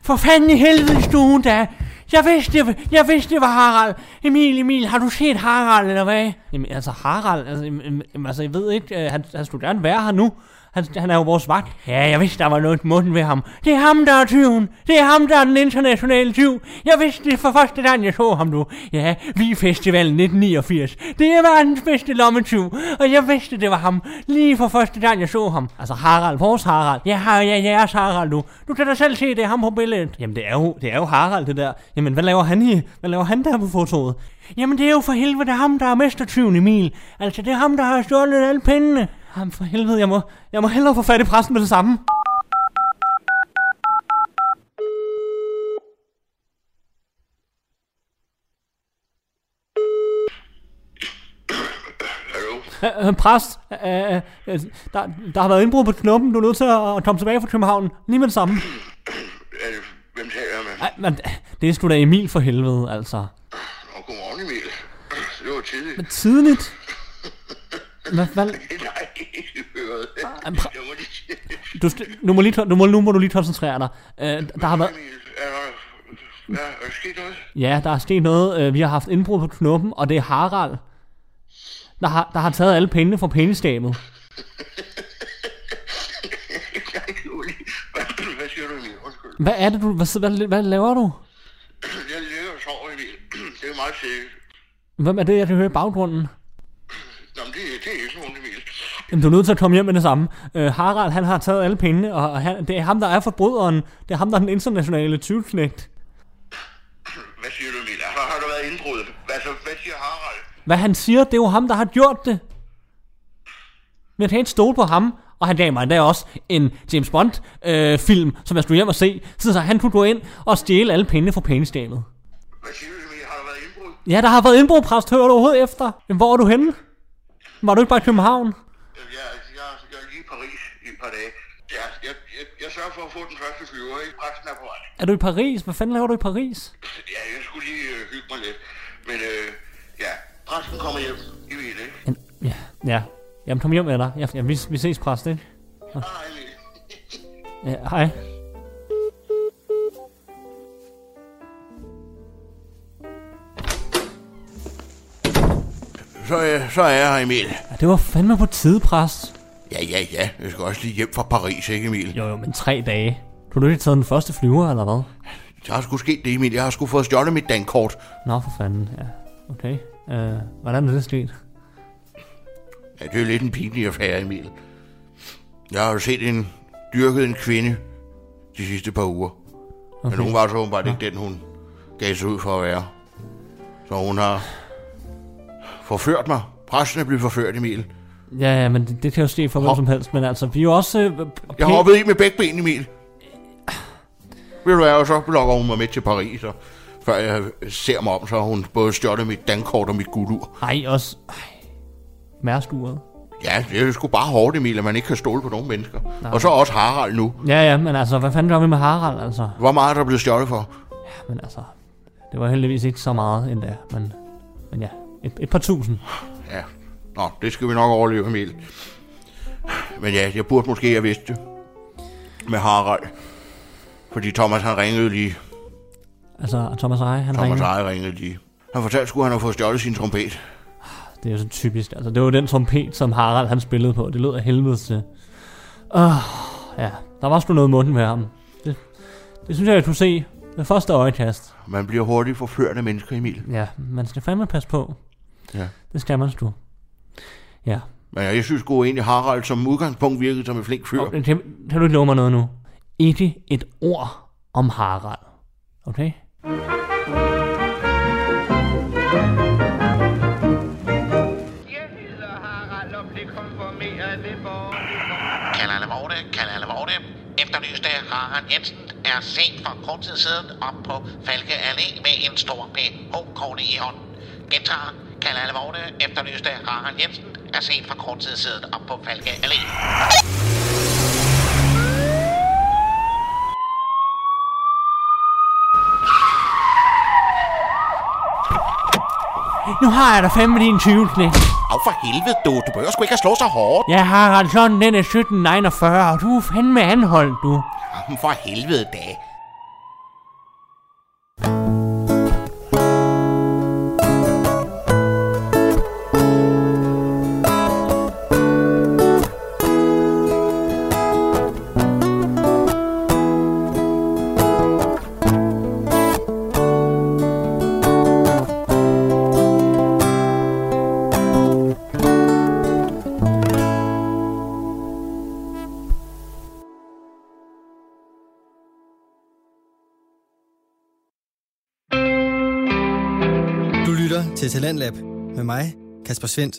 For fanden i helvede stuen da. Jeg vidste, det, jeg vidste, det var Harald. Emil, Emil, har du set Harald, eller hvad? Jamen, altså Harald, altså, jamen, altså jeg ved ikke, øh, han, han skulle gerne være her nu. Han, han er jo vores vagt. Ja, jeg vidste, der var noget i munden ved ham. Det er ham, der er tyven. Det er ham, der er den internationale tyv. Jeg vidste det for første gang, jeg så ham nu. Ja, vi festivalen 1989. Det er verdens bedste lommetyv. Og jeg vidste, det var ham. Lige for første gang, jeg så ham. Altså Harald, vores Harald. Ja, har ja, jeres Harald nu. Du kan da selv se, det er ham på billedet. Jamen, det er jo, det er jo Harald, det der. Jamen, hvad laver han i? Hvad laver han der på fotoet? Jamen, det er jo for helvede, ham, der er mestertyven Emil. Altså, det er ham, der har stjålet alle pengene. Jamen, for helvede, jeg må, jeg må hellere få fat i pressen med det samme. Hallo? Øh, præst, øh, øh, øh, der, der har været indbrud på knuppen. Du er nødt til at, komme tilbage fra København. Lige med det samme. Er det, hvem taler med? Ej, men det er sgu da Emil for helvede, altså. Nå, godmorgen Emil. Det var tidligt. Men tidligt. Hvad, hvad, Nej, ikke høret. Jeg må lige... du, nu, må lige, nu, må, nu må du lige koncentrere dig. Øh, der har været, Emil, er der... Er sket noget? ja, der er sket noget. Øh, vi har haft indbrud på knuppen, og det er Harald, der har, der har taget alle pengene fra ulig. Hvad, hvad siger du, Emil? Undskyld. Hvad er det, du... Hvad, hvad, hvad laver du? Jeg ligger og sover, Emil. Det er meget sikkert. Hvem er det, jeg kan høre i baggrunden? Nå, men det, det er ikke nogen, Emil. Jamen, du er nødt til at komme hjem med det samme. Øh, Harald, han har taget alle pengene, og han, det er ham, der er forbryderen. Det er ham, der er den internationale tyvknægt. Hvad siger du, Emil? Altså, har der været indbrud? Altså, hvad siger Harald? Hvad han siger, det er jo ham, der har gjort det. Men jeg kan ikke stole på ham. Og han gav mig endda også en James Bond-film, som jeg skulle hjem og se, så han kunne gå ind og stjæle alle pengene fra pengestabet. Hvad siger du, Emil? Har der været indbrud? Ja, der har været indbrud, præst. Hører du overhovedet efter? Men hvor er du henne? Var du ikke bare i København? Jeg, jeg, jeg, er lige i Paris i et par dage. Ja, jeg, jeg, jeg sørger for at få den første flyver, ikke? Resten er på vej. Er du i Paris? Hvad fanden laver du i Paris? Ja, jeg skulle lige øh, hygge mig lidt. Men øh, ja, præsten kommer hjem. I ved det, ikke? Ja, ja. Jamen, kom hjem med dig. Ja, ja, vi, vi ses, præst, ikke? Hej, Emil. Ja, hej. Så, øh, så er jeg her, Emil. Ja, det var fandme på tide, præst. Ja, ja, ja. Jeg skal også lige hjem fra Paris, ikke Emil? Jo, jo, men tre dage. Du har ikke taget den første flyver, eller hvad? Der har sgu sket det, Emil. Jeg har sgu fået stjålet mit dankort. Nå, for fanden, ja. Okay. Uh, hvordan er det sket? Ja, det er jo lidt en pinlig affære, Emil. Jeg har jo set en dyrket en kvinde de sidste par uger. Okay. Men hun var så åbenbart ikke den, hun gav sig ud for at være. Så hun har forført mig. Præsten er blevet forført, Emil. Ja, ja, men det, det kan jo ske for hvem som helst, men altså, vi er jo også... Øh, Jeg har hoppet i med begge ben, Emil. Ved du hvad, og så lokker hun mig med til Paris, og før jeg ser mig om, så har hun både stjålet mit dankort og mit guldur. Ej, også... Ej. Mærskuret. Ja, det er sgu bare hårdt, Emil, at man ikke kan stole på nogen mennesker. Nej. Og så også Harald nu. Ja, ja, men altså, hvad fanden gør vi med Harald, altså? Hvor meget er der blevet stjålet for? Men altså, det var heldigvis ikke så meget endda, men, men ja, et, et par tusind. Ja, nå, det skal vi nok overleve, Emil. Men ja, jeg burde måske have vidst det. Med Harald. Fordi Thomas, han ringede lige. Altså, Thomas Eje, han Thomas ringer. Eje ringede lige. Han fortalte at han har fået stjålet sin trompet. Det er jo så typisk. Altså, det var den trompet, som Harald han spillede på. Det lød af helvede til. Uh, ja, der var sgu noget i munden med ham. Det, det synes jeg, jeg kunne se ved første øjekast. Man bliver hurtigt forført af mennesker, Emil. Ja, man skal fandme passe på. Ja. Det skal man sgu. Ja, Men jeg synes sgu egentlig, Harald som udgangspunkt virkede som en flink fyr. Okay, kan, kan du ikke love mig noget nu? Ikke et ord om Harald. Okay? Efterlyste Harald Jensen er set for kort tid siden op på Falke Allé med en stor PH-korte i hånden. Gentager, kan alle vorte. Efterlyste Harald Jensen er set for kort tid siden op på Falke Allé. Nu har jeg da fandme din 20 knæk. Af for helvede, du. Du behøver sgu ikke at slå så hårdt. Jeg har Harald sådan, den er 1749, og du er fandme anholdt, du. Jamen, For helvede da. Til Talentlab med mig, Kasper Svendt.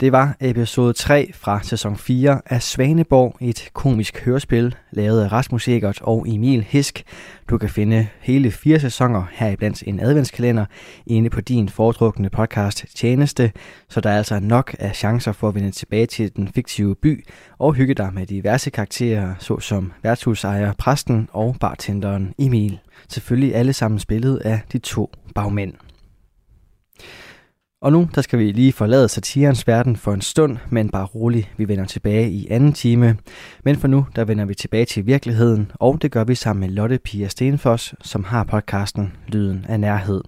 Det var episode 3 fra sæson 4 af Svaneborg, et komisk hørespil lavet af Rasmus Egert og Emil Hisk. Du kan finde hele fire sæsoner heriblandt en adventskalender inde på din foretrukne podcast tjeneste, så der er altså nok af chancer for at vende tilbage til den fiktive by og hygge dig med diverse karakterer, såsom værtshusejer præsten og bartenderen Emil. Selvfølgelig alle sammen spillet af de to bagmænd. Og nu der skal vi lige forlade satirens verden for en stund, men bare rolig, vi vender tilbage i anden time. Men for nu, der vender vi tilbage til virkeligheden, og det gør vi sammen med Lotte Pia Stenfoss, som har podcasten Lyden af Nærhed.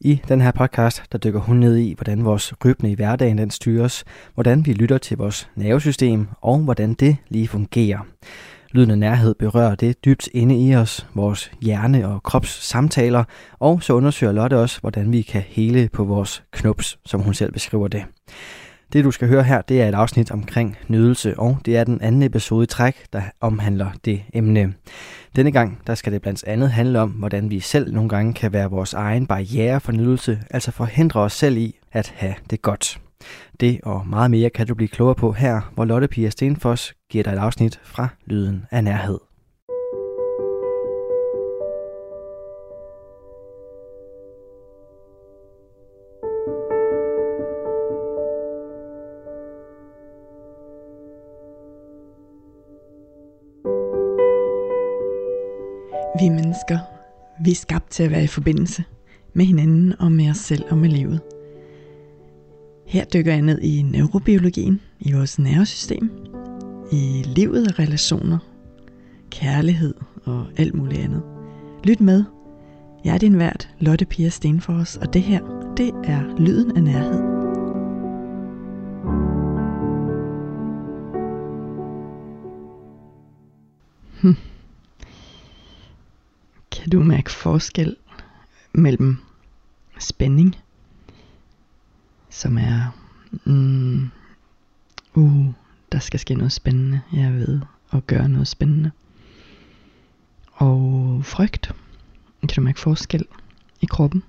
I den her podcast, der dykker hun ned i, hvordan vores rytme i hverdagen den styres, hvordan vi lytter til vores nervesystem, og hvordan det lige fungerer. Lyden af nærhed berører det dybt inde i os, vores hjerne og krops samtaler, og så undersøger Lotte også, hvordan vi kan hele på vores knups, som hun selv beskriver det. Det du skal høre her, det er et afsnit omkring nydelse, og det er den anden episode i træk, der omhandler det emne. Denne gang, der skal det blandt andet handle om, hvordan vi selv nogle gange kan være vores egen barriere for nydelse, altså forhindre os selv i at have det godt. Det og meget mere kan du blive klogere på her, hvor Lotte Pia Stenfoss giver dig et afsnit fra Lyden af Nærhed. Vi mennesker, vi er skabt til at være i forbindelse med hinanden og med os selv og med livet. Her dykker jeg ned i neurobiologien, i vores nervesystem, i livet og relationer, kærlighed og alt muligt andet. Lyt med. Jeg er din vært, Lotte Pia Stenfors, og det her, det er Lyden af Nærhed. Hm. Kan du mærke forskel mellem spænding, som er, mm, uh, der skal ske noget spændende, jeg ved at gøre noget spændende, og frygt. Kan du mærke forskel i kroppen?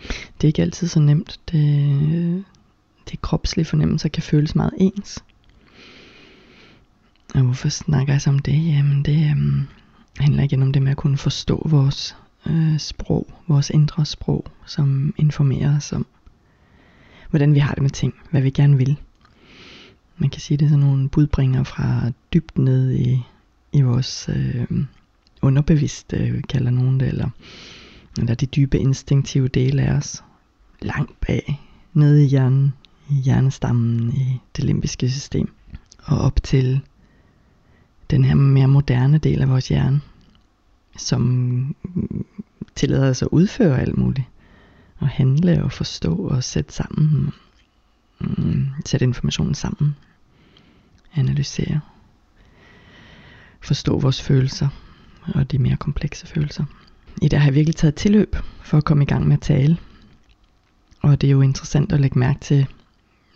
Det er ikke altid så nemt. Det, det kropslige fornemmelser kan føles meget ens. Og hvorfor snakker jeg så om det? Jamen det um, handler igen om det med at kunne forstå vores øh, sprog, vores indre sprog, som informerer os om, hvordan vi har det med ting, hvad vi gerne vil. Man kan sige, det er sådan nogle budbringer fra dybt ned i, i vores øh, underbevidste, øh, kalder nogen det, eller, eller de dybe instinktive dele af os, langt bag, nede i hjernen, i hjernestammen, i det limbiske system, og op til den her mere moderne del af vores hjerne, som tillader os at udføre alt muligt. Og handle og forstå og sætte sammen. Mm, sætte informationen sammen. Analysere. Forstå vores følelser og de mere komplekse følelser. I dag har jeg virkelig taget tilløb for at komme i gang med at tale. Og det er jo interessant at lægge mærke til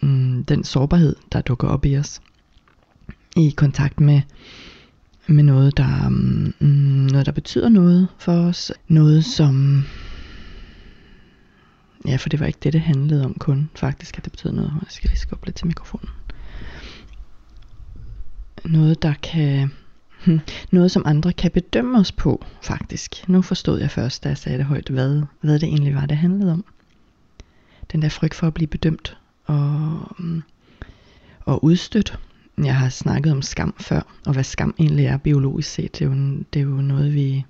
mm, den sårbarhed, der dukker op i os. I kontakt med, med noget, der, mm, noget, der betyder noget for os. Noget, som... Ja, for det var ikke det, det handlede om kun, faktisk, at det betød noget. Jeg skal lige skubbe lidt til mikrofonen. Noget, der kan... (laughs) Noget, som andre kan bedømme os på, faktisk. Nu forstod jeg først, da jeg sagde det højt, hvad, hvad det egentlig var, det handlede om. Den der frygt for at blive bedømt og, mm, og udstødt. Jeg har snakket om skam før, og hvad skam egentlig er biologisk set. Det er jo, det er jo noget, vi,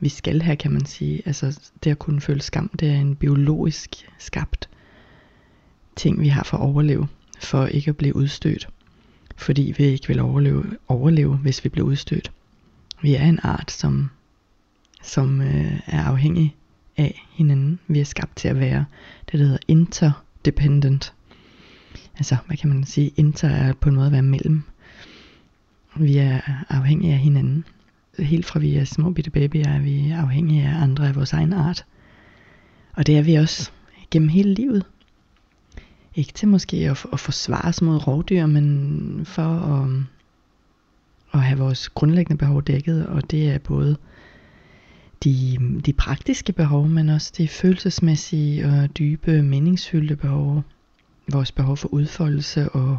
vi skal have, kan man sige. Altså det at kunne føle skam, det er en biologisk skabt ting, vi har for at overleve, for ikke at blive udstødt. Fordi vi ikke vil overleve, overleve hvis vi bliver udstødt. Vi er en art, som, som øh, er afhængig af hinanden. Vi er skabt til at være det, der hedder interdependent. Altså, hvad kan man sige? Inter er på en måde at være mellem. Vi er afhængige af hinanden. Helt fra vi er små bitte babyer er vi afhængige af andre af vores egen art. Og det er vi også gennem hele livet. Ikke til måske at, at forsvare os mod rovdyr, men for at, at have vores grundlæggende behov dækket. Og det er både de, de praktiske behov, men også de følelsesmæssige og dybe meningsfyldte behov. Vores behov for udfoldelse og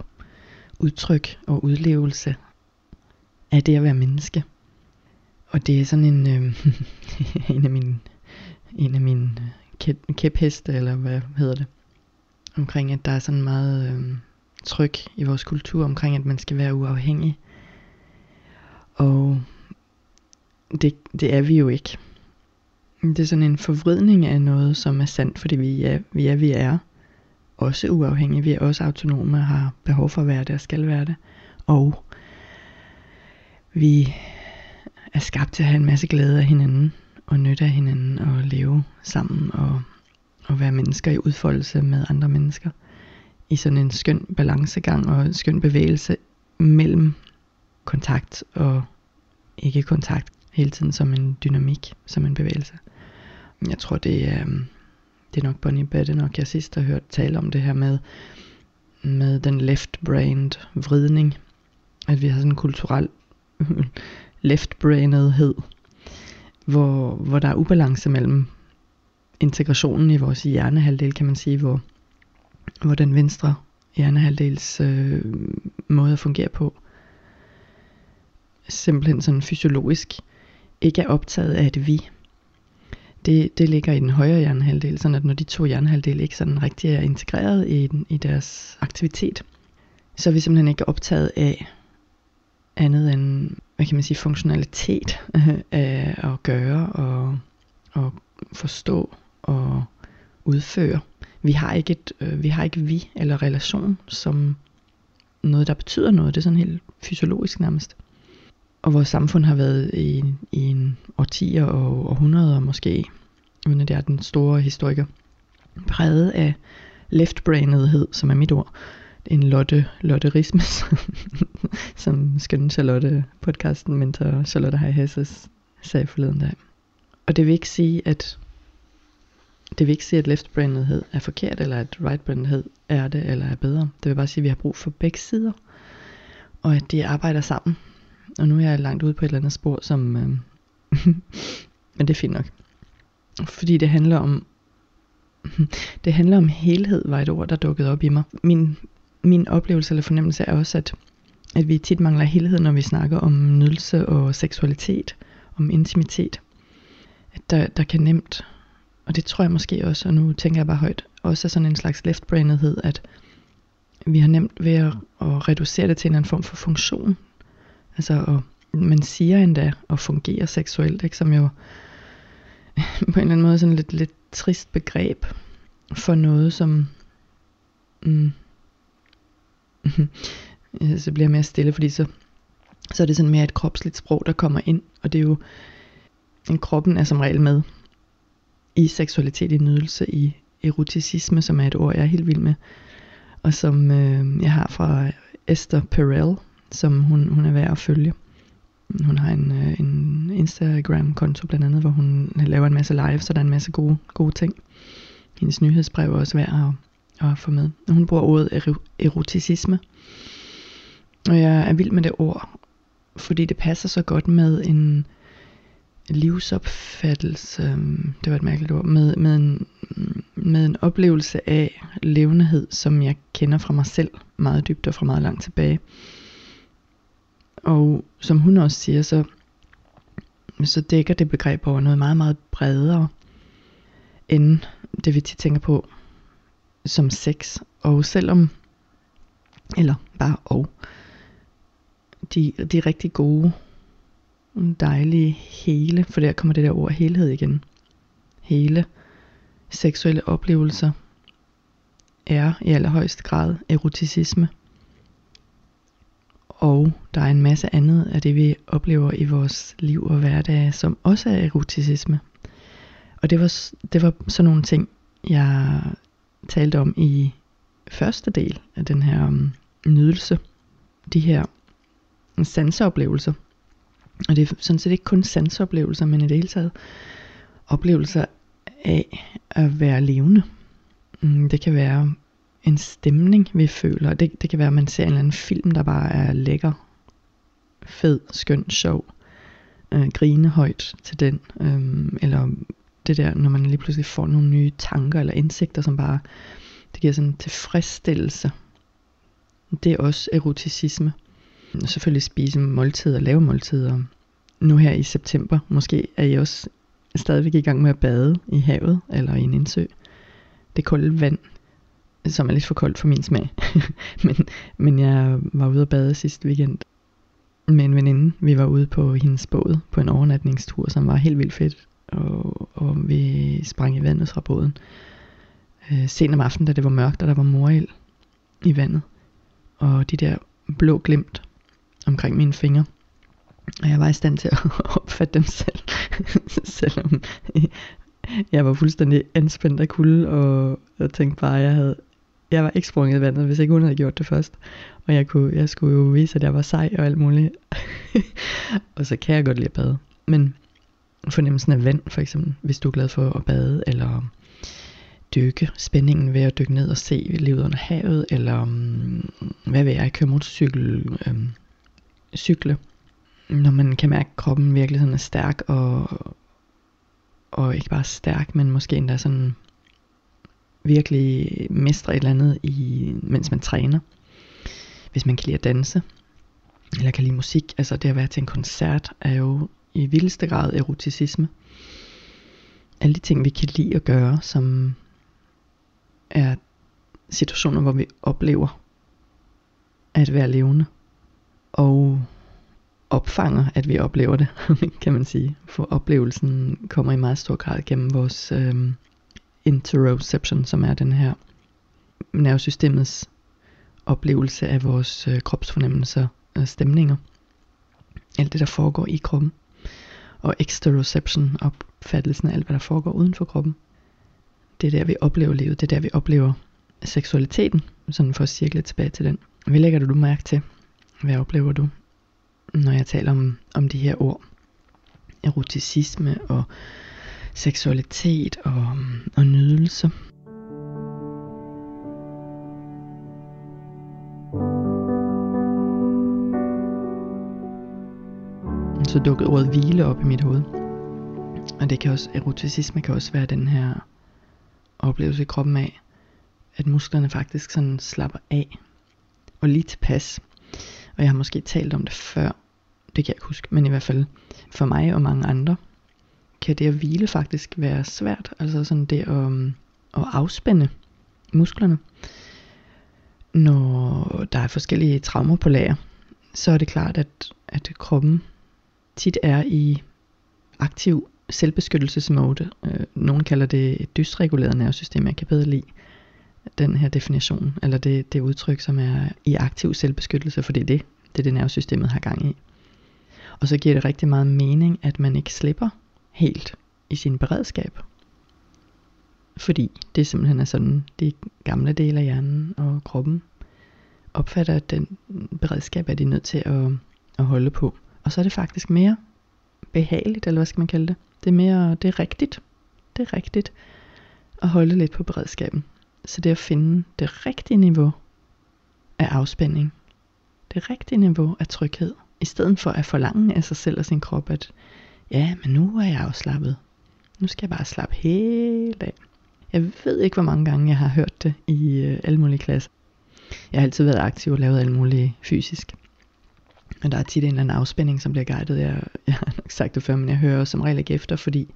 udtryk og udlevelse af det at være menneske. Og det er sådan en, øh, (laughs) en af mine, en af mine øh, kæpheste, eller hvad hedder det, omkring at der er sådan meget øh, tryk i vores kultur omkring, at man skal være uafhængig. Og det, det er vi jo ikke. Det er sådan en forvridning af noget, som er sandt, fordi vi er, vi er, vi er også uafhængige, vi er også autonome og har behov for at være det og skal være det. Og vi er skabt til at have en masse glæde af hinanden og nytte af hinanden og leve sammen og, og være mennesker i udfoldelse med andre mennesker. I sådan en skøn balancegang og en skøn bevægelse mellem kontakt og ikke kontakt hele tiden som en dynamik, som en bevægelse. Jeg tror, det er, øhm, det er nok Bonnie Bette nok, jeg sidst har hørt tale om det her med, med den left-brained vridning. At vi har sådan en kulturel (laughs) left-brainedhed, hvor, hvor der er ubalance mellem integrationen i vores hjernehalvdel, kan man sige, hvor, hvor den venstre hjernehalvdels øh, måde at fungere på, simpelthen sådan fysiologisk, ikke er optaget af et vi. Det, det ligger i den højre hjernehalvdel, sådan at når de to hjernehalvdele ikke sådan rigtig er integreret i, i deres aktivitet, så er vi simpelthen ikke optaget af andet end, hvad kan man sige, funktionalitet (laughs) af at gøre og, og forstå og udføre. Vi har ikke et, øh, vi har ikke vi eller relation som noget, der betyder noget. Det er sådan helt fysiologisk nærmest og vores samfund har været i, i en årtier og århundreder måske, uden at jeg er den store historiker, præget af left-brainedhed, som er mit ord. En lotte, lotterisme, (laughs) som skønne Charlotte podcasten mentor Charlotte Hej Hesses sagde forleden dag. Og det vil ikke sige, at det vil ikke sige, at left-brainedhed er forkert, eller at right-brainedhed er det, eller er bedre. Det vil bare sige, at vi har brug for begge sider, og at de arbejder sammen og nu er jeg langt ude på et eller andet spor, som... Øh, (laughs) men det er fint nok. Fordi det handler om... (laughs) Det handler om helhed, var et ord, der dukkede op i mig. Min, min oplevelse eller fornemmelse er også, at, at vi tit mangler helhed, når vi snakker om nydelse og seksualitet, om intimitet. At der, der kan nemt, og det tror jeg måske også, og nu tænker jeg bare højt, også er sådan en slags left-brainedhed, at vi har nemt ved at, at reducere det til en anden form for funktion. Altså, og man siger endda at fungere seksuelt, ikke? som jo (laughs) på en eller anden måde sådan lidt, lidt trist begreb for noget, som... Mm, (laughs) så bliver jeg mere stille, fordi så, så er det sådan mere et kropsligt sprog, der kommer ind, og det er jo, en kroppen er som regel med i seksualitet, i nydelse, i eroticisme, som er et ord, jeg er helt vild med, og som øh, jeg har fra Esther Perel, som hun, hun er værd at følge. Hun har en, øh, en Instagram-konto blandt andet, hvor hun laver en masse live, så der er en masse gode, gode ting. hendes nyhedsbrev er også værd at, at få med. Hun bruger ordet eroticisme. Og jeg er vild med det ord, fordi det passer så godt med en livsopfattelse, det var et mærkeligt ord, med, med, en, med en oplevelse af levendighed, som jeg kender fra mig selv meget dybt og fra meget langt tilbage. Og som hun også siger, så, så dækker det begreb over noget meget, meget bredere, end det vi tit tænker på som sex. Og selvom, eller bare og, de, de rigtig gode, dejlige hele, for der kommer det der ord helhed igen. Hele seksuelle oplevelser er i allerhøjeste grad eroticisme. Og der er en masse andet af det, vi oplever i vores liv og hverdag, som også er eroticisme. Og det var, det var sådan nogle ting, jeg talte om i første del af den her um, nydelse. De her sanseoplevelser. Og det er sådan set ikke kun sanseoplevelser, men i det hele taget oplevelser af at være levende. Mm, det kan være en stemning, vi føler. Det, det kan være, at man ser en eller anden film, der bare er lækker, fed, skøn, sjov, øh, grine højt til den. Øh, eller det der, når man lige pludselig får nogle nye tanker eller indsigter, som bare, det giver sådan en tilfredsstillelse. Det er også eroticisme. Og selvfølgelig spise måltider, lave måltider. Nu her i september, måske er I også stadigvæk i gang med at bade i havet eller i en indsø. Det kolde vand, som er lidt for koldt for min smag. (laughs) men, men jeg var ude at bade sidste weekend med en veninde. Vi var ude på hendes båd på en overnatningstur, som var helt vildt fedt. Og, og vi sprang i vandet fra båden. Øh, sent om aftenen, da det var mørkt, og der var morild i vandet. Og de der blå glimt omkring mine fingre. Og jeg var i stand til at (laughs) opfatte dem selv. (laughs) Selvom jeg var fuldstændig anspændt af kulde, og jeg tænkte bare, at jeg havde jeg var ikke sprunget i vandet, hvis ikke hun havde gjort det først. Og jeg, kunne, jeg skulle jo vise, at jeg var sej og alt muligt. (laughs) og så kan jeg godt lide at bade. Men fornemmelsen af vand, for eksempel, hvis du er glad for at bade, eller dykke, spændingen ved at dykke ned og se livet under havet, eller um, hvad ved jeg, køre motorcykel, øhm, cykle. Når man kan mærke, at kroppen virkelig sådan er stærk, og, og ikke bare stærk, men måske endda sådan virkelig mestre et eller andet, i, mens man træner. Hvis man kan lide at danse, eller kan lide musik, altså det at være til en koncert, er jo i vildeste grad eroticisme. Alle de ting, vi kan lide at gøre, som er situationer, hvor vi oplever at være levende, og opfanger, at vi oplever det, (laughs) kan man sige. For oplevelsen kommer i meget stor grad gennem vores øh, interoception, som er den her nervesystemets oplevelse af vores øh, kropsfornemmelser og stemninger. Alt det, der foregår i kroppen. Og exteroception, opfattelsen af alt, hvad der foregår uden for kroppen. Det er der, vi oplever livet. Det er der, vi oplever seksualiteten. Sådan for at cirkle tilbage til den. Hvad lægger du mærke til? Hvad oplever du, når jeg taler om, om de her ord? Eroticisme og seksualitet og, og nydelse. Så dukkede ordet hvile op i mit hoved. Og det kan også, eroticisme kan også være den her oplevelse i kroppen af, at musklerne faktisk sådan slapper af og lige tilpas. Og jeg har måske talt om det før, det kan jeg ikke huske, men i hvert fald for mig og mange andre, kan det at hvile faktisk være svært. Altså sådan det at, um, at afspænde musklerne. Når der er forskellige traumer på lager, så er det klart, at, at kroppen tit er i aktiv selvbeskyttelsesmode. Nogle nogen kalder det et dysreguleret nervesystem. Jeg kan bedre lide den her definition, eller det, det udtryk, som er i aktiv selvbeskyttelse, for det er det, det er det nervesystemet har gang i. Og så giver det rigtig meget mening, at man ikke slipper helt i sin beredskab. Fordi det simpelthen er sådan, de gamle dele af hjernen og kroppen opfatter, at den beredskab er de nødt til at, at holde på. Og så er det faktisk mere behageligt, eller hvad skal man kalde det? Det er mere, det er rigtigt. Det er rigtigt at holde lidt på beredskaben. Så det er at finde det rigtige niveau af afspænding. Det rigtige niveau af tryghed. I stedet for at forlange af sig selv og sin krop, at ja, men nu er jeg afslappet. Nu skal jeg bare slappe helt af. Jeg ved ikke, hvor mange gange jeg har hørt det i øh, alle mulige klasser. Jeg har altid været aktiv og lavet alt muligt fysisk. Og der er tit en eller anden afspænding, som bliver guidet. Jeg, jeg har nok sagt det før, men jeg hører som regel ikke efter, fordi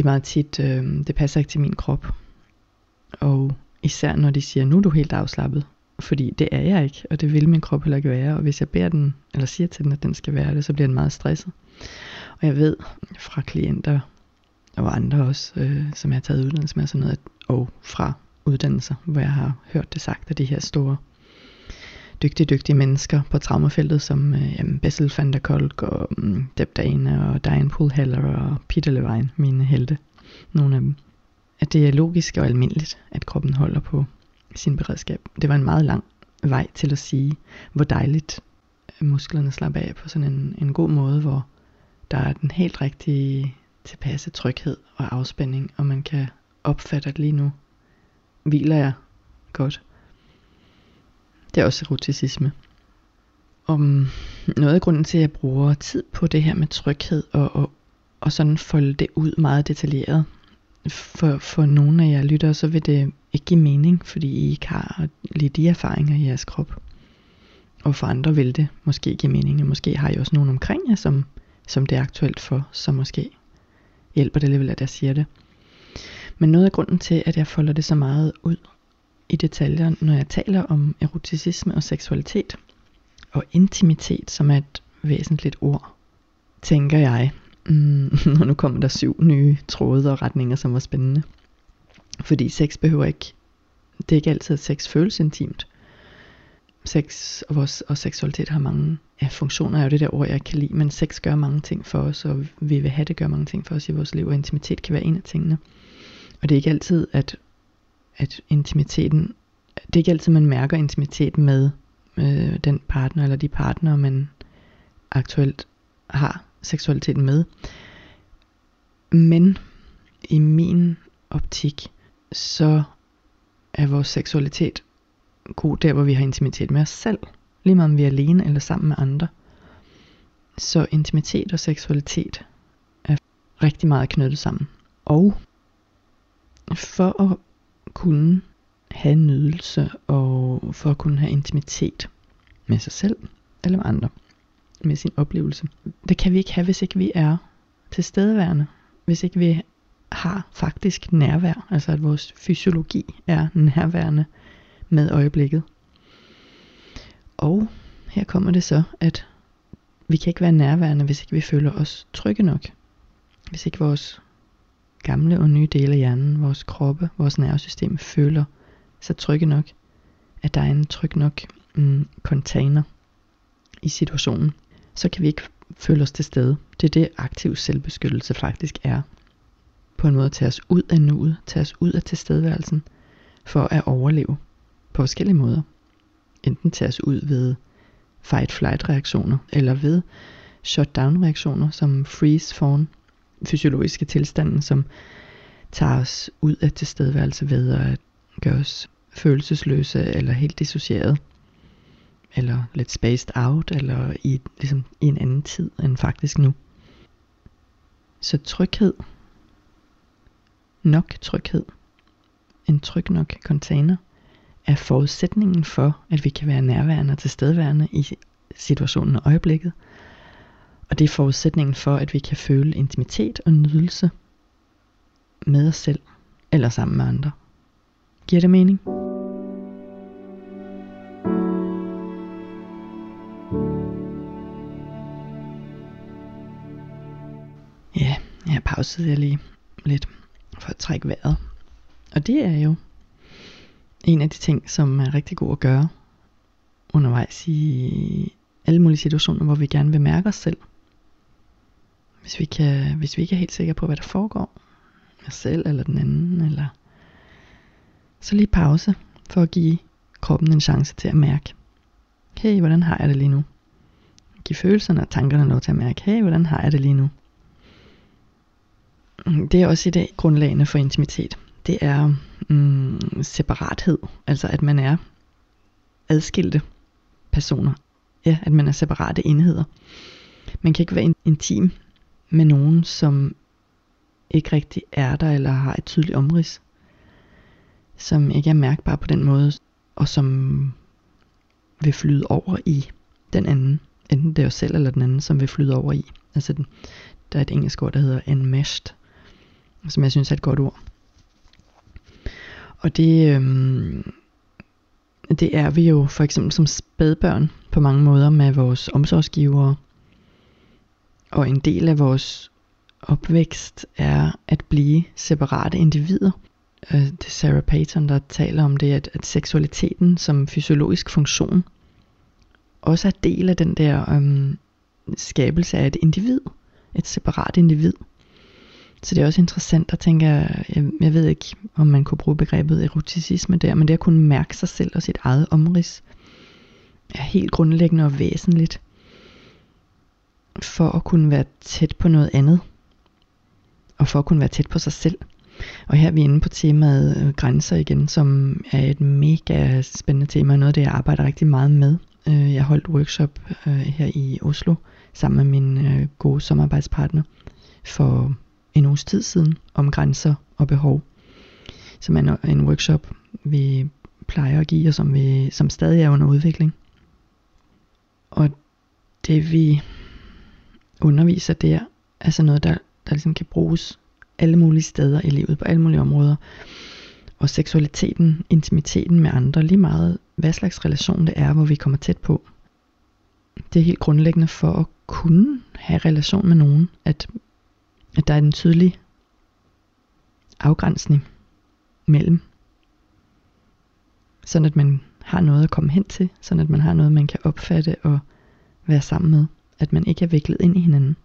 er meget tit, øh, det passer ikke til min krop. Og især når de siger, nu er du helt afslappet. Fordi det er jeg ikke, og det vil min krop heller ikke være. Og hvis jeg beder den, eller siger til den, at den skal være det, så bliver den meget stresset. Og jeg ved fra klienter og andre også, øh, som jeg har taget uddannelse med, sådan noget, og fra uddannelser, hvor jeg har hørt det sagt af de her store dygtige, dygtige mennesker på traumafeltet, som øh, jamen, Bessel van der Kolk og mm, um, Deb Dana og Diane Poolhaller og Peter Levine, mine helte, nogle af dem. At det er logisk og almindeligt, at kroppen holder på sin beredskab. Det var en meget lang vej til at sige, hvor dejligt øh, musklerne slapper af på sådan en, en god måde, hvor der er den helt rigtige tilpasse tryghed og afspænding, og man kan opfatte, at lige nu hviler jeg godt. Det er også eroticisme. Om noget af grunden til, at jeg bruger tid på det her med tryghed og, og, og sådan folde det ud meget detaljeret. For, for nogle af jer lytter, så vil det ikke give mening, fordi I ikke har lige de erfaringer i jeres krop. Og for andre vil det måske give mening, og måske har I også nogen omkring jer, som, som det er aktuelt for, som måske hjælper det alligevel, at jeg siger det. Men noget af grunden til, at jeg folder det så meget ud i detaljer, når jeg taler om eroticisme og seksualitet, og intimitet, som er et væsentligt ord, tænker jeg, mm, (laughs) og nu kommer der syv nye tråde og retninger, som var spændende. Fordi sex behøver ikke, det er ikke altid, at sex føles intimt. Sex og, vores, og seksualitet har mange ja, funktioner, er jo det der ord, jeg kan lide, men sex gør mange ting for os, og vi vil have det gør mange ting for os i vores liv, og intimitet kan være en af tingene. Og det er ikke altid, at, at intimiteten, det er ikke altid, man mærker intimitet med øh, den partner, eller de partnere, man aktuelt har seksualiteten med. Men i min optik, så er vores seksualitet god der, hvor vi har intimitet med os selv. Lige meget om vi er alene eller sammen med andre. Så intimitet og seksualitet er rigtig meget knyttet sammen. Og for at kunne have nydelse og for at kunne have intimitet med sig selv eller med andre, med sin oplevelse. Det kan vi ikke have, hvis ikke vi er tilstedeværende. Hvis ikke vi har faktisk nærvær, altså at vores fysiologi er nærværende med øjeblikket. Og her kommer det så, at vi kan ikke være nærværende, hvis ikke vi føler os trygge nok. Hvis ikke vores gamle og nye dele af hjernen, vores kroppe, vores nervesystem føler sig trygge nok, at der er en tryg nok mm, container i situationen, så kan vi ikke føle os til stede. Det er det aktiv selvbeskyttelse faktisk er. På en måde at tage os ud af nuet, tage os ud af tilstedeværelsen, for at overleve på forskellige måder. Enten tages ud ved fight-flight reaktioner, eller ved shutdown reaktioner, som freeze fawn, fysiologiske tilstanden, som tager os ud af tilstedeværelse ved at gøre os følelsesløse eller helt dissocieret eller lidt spaced out, eller i, ligesom, i en anden tid end faktisk nu. Så tryghed, nok tryghed, en tryg nok container, er forudsætningen for, at vi kan være nærværende og tilstedeværende i situationen og øjeblikket. Og det er forudsætningen for, at vi kan føle intimitet og nydelse med os selv eller sammen med andre. Giver det mening? Ja, jeg pausede jeg lige lidt for at trække vejret. Og det er jo en af de ting, som er rigtig god at gøre undervejs i alle mulige situationer, hvor vi gerne vil mærke os selv. Hvis vi, kan, hvis vi ikke er helt sikre på, hvad der foregår, os selv eller den anden, eller så lige pause for at give kroppen en chance til at mærke, hey, hvordan har jeg det lige nu? Giv følelserne og tankerne lov til at mærke, hey, hvordan har jeg det lige nu? Det er også i dag grundlagene for intimitet. det er mm, separathed. Altså at man er adskilte personer. Ja, at man er separate enheder. Man kan ikke være intim med nogen, som ikke rigtig er der, eller har et tydeligt omrids. Som ikke er mærkbar på den måde, og som vil flyde over i den anden. Enten det er os selv eller den anden, som vil flyde over i. Altså, den, der er et engelsk ord, der hedder enmeshed, som jeg synes er et godt ord. Og det, øhm, det er vi jo for eksempel som spædbørn på mange måder med vores omsorgsgivere. Og en del af vores opvækst er at blive separate individer. Øh, det er Sarah Payton, der taler om det, at, at seksualiteten som fysiologisk funktion også er del af den der øhm, skabelse af et individ. Et separat individ. Så det er også interessant at tænke, jeg, jeg ved ikke, om man kunne bruge begrebet eroticisme der, men det at kunne mærke sig selv og sit eget omrids, er helt grundlæggende og væsentligt for at kunne være tæt på noget andet, og for at kunne være tæt på sig selv. Og her er vi inde på temaet øh, grænser igen, som er et mega spændende tema, og noget af det, jeg arbejder rigtig meget med. Øh, jeg holdt workshop øh, her i Oslo sammen med min øh, gode samarbejdspartner for en uges tid siden om grænser og behov, som er en workshop, vi plejer at give, og som, vi, som stadig er under udvikling. Og det vi underviser der, er sådan noget, der, der ligesom kan bruges alle mulige steder i livet, på alle mulige områder. Og seksualiteten, intimiteten med andre, lige meget hvad slags relation det er, hvor vi kommer tæt på. Det er helt grundlæggende for at kunne have relation med nogen, at at der er en tydelig afgrænsning mellem. Sådan at man har noget at komme hen til, sådan at man har noget, man kan opfatte og være sammen med. At man ikke er viklet ind i hinanden.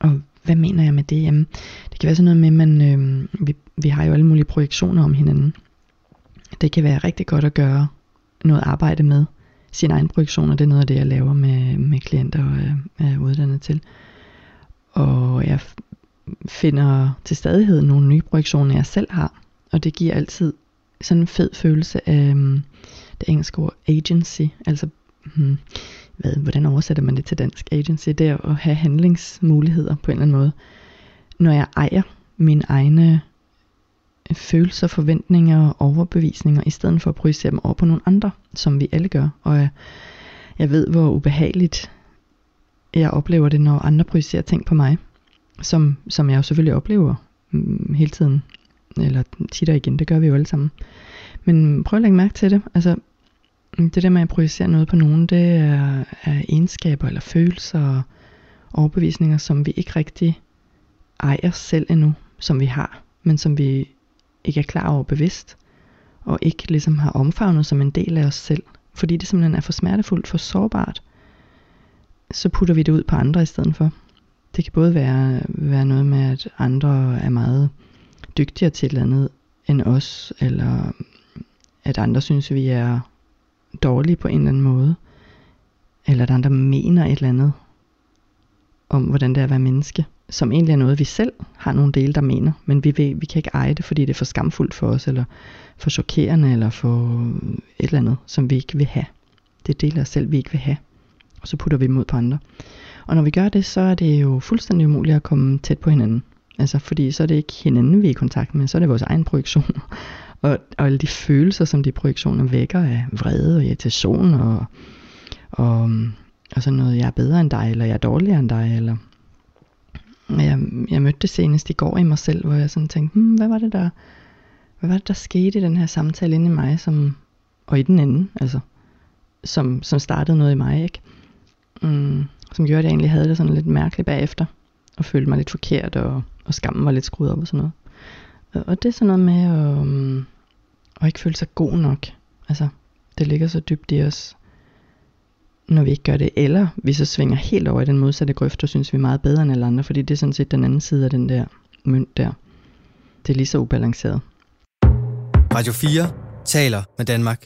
Og hvad mener jeg med det? Jamen, det kan være sådan noget med, at man, øh, vi, vi har jo alle mulige projektioner om hinanden. Det kan være rigtig godt at gøre noget arbejde med sin egen produktion, og Det er noget af det, jeg laver med, med klienter øh, og er, uddannet til. Og jeg finder til stadighed nogle nye projektioner, jeg selv har. Og det giver altid sådan en fed følelse af øhm, det engelske ord agency. Altså, hmm, hvad, hvordan oversætter man det til dansk? Agency, det er at have handlingsmuligheder på en eller anden måde. Når jeg ejer mine egne følelser, forventninger og overbevisninger, i stedet for at projicere dem over på nogle andre, som vi alle gør. Og jeg, jeg ved, hvor ubehageligt jeg oplever det, når andre projicerer ting på mig, som, som jeg jo selvfølgelig oplever mm, hele tiden, eller tit og igen, det gør vi jo alle sammen. Men prøv at lægge mærke til det. Altså, det der med at projicere noget på nogen, det er, er egenskaber eller følelser og overbevisninger, som vi ikke rigtig ejer selv endnu, som vi har, men som vi ikke er klar over bevidst, og ikke ligesom har omfavnet som en del af os selv, fordi det simpelthen er for smertefuldt, for sårbart, så putter vi det ud på andre i stedet for. Det kan både være, være noget med, at andre er meget dygtigere til et eller andet end os, eller at andre synes, vi er dårlige på en eller anden måde, eller at andre mener et eller andet om, hvordan det er at være menneske som egentlig er noget, vi selv har nogle dele, der mener, men vi, ved, vi kan ikke eje det, fordi det er for skamfuldt for os, eller for chokerende, eller for et eller andet, som vi ikke vil have. Det er dele af os selv, vi ikke vil have. Og så putter vi dem ud på andre. Og når vi gør det, så er det jo fuldstændig umuligt at komme tæt på hinanden. Altså, fordi så er det ikke hinanden, vi er i kontakt med, så er det vores egen projektion. (laughs) og, og alle de følelser, som de projektioner vækker af vrede og irritation, og, og, og sådan noget, jeg er bedre end dig, eller jeg er dårligere end dig, eller jeg, jeg mødte det senest i går i mig selv, hvor jeg sådan tænkte, hmm, hvad var det der, hvad var det der skete i den her samtale inde i mig, som, og i den anden, altså, som, som startede noget i mig, ikke? Mm, som gjorde, at jeg egentlig havde det sådan lidt mærkeligt bagefter, og følte mig lidt forkert, og, og skammen var lidt skruet op og sådan noget. Og, og det er sådan noget med at, um, at ikke føle sig god nok. Altså, det ligger så dybt i os, når vi ikke gør det, eller vi så svinger helt over i den modsatte grøft, og synes vi er meget bedre end alle andre, fordi det er sådan set den anden side af den der mønt der. Det er lige så ubalanceret. Radio 4 taler med Danmark.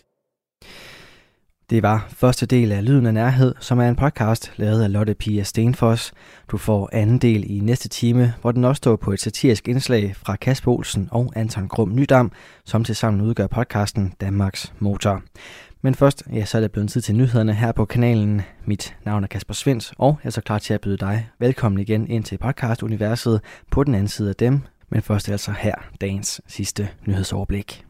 Det var første del af Lyden af Nærhed, som er en podcast lavet af Lotte Pia Stenfoss. Du får anden del i næste time, hvor den også står på et satirisk indslag fra Kasper Olsen og Anton Grum Nydam, som tilsammen udgør podcasten Danmarks Motor. Men først, ja, så er det blevet tid til nyhederne her på kanalen. Mit navn er Kasper Svens, og jeg er så klar til at byde dig velkommen igen ind til podcastuniverset på den anden side af dem. Men først altså her dagens sidste nyhedsoverblik.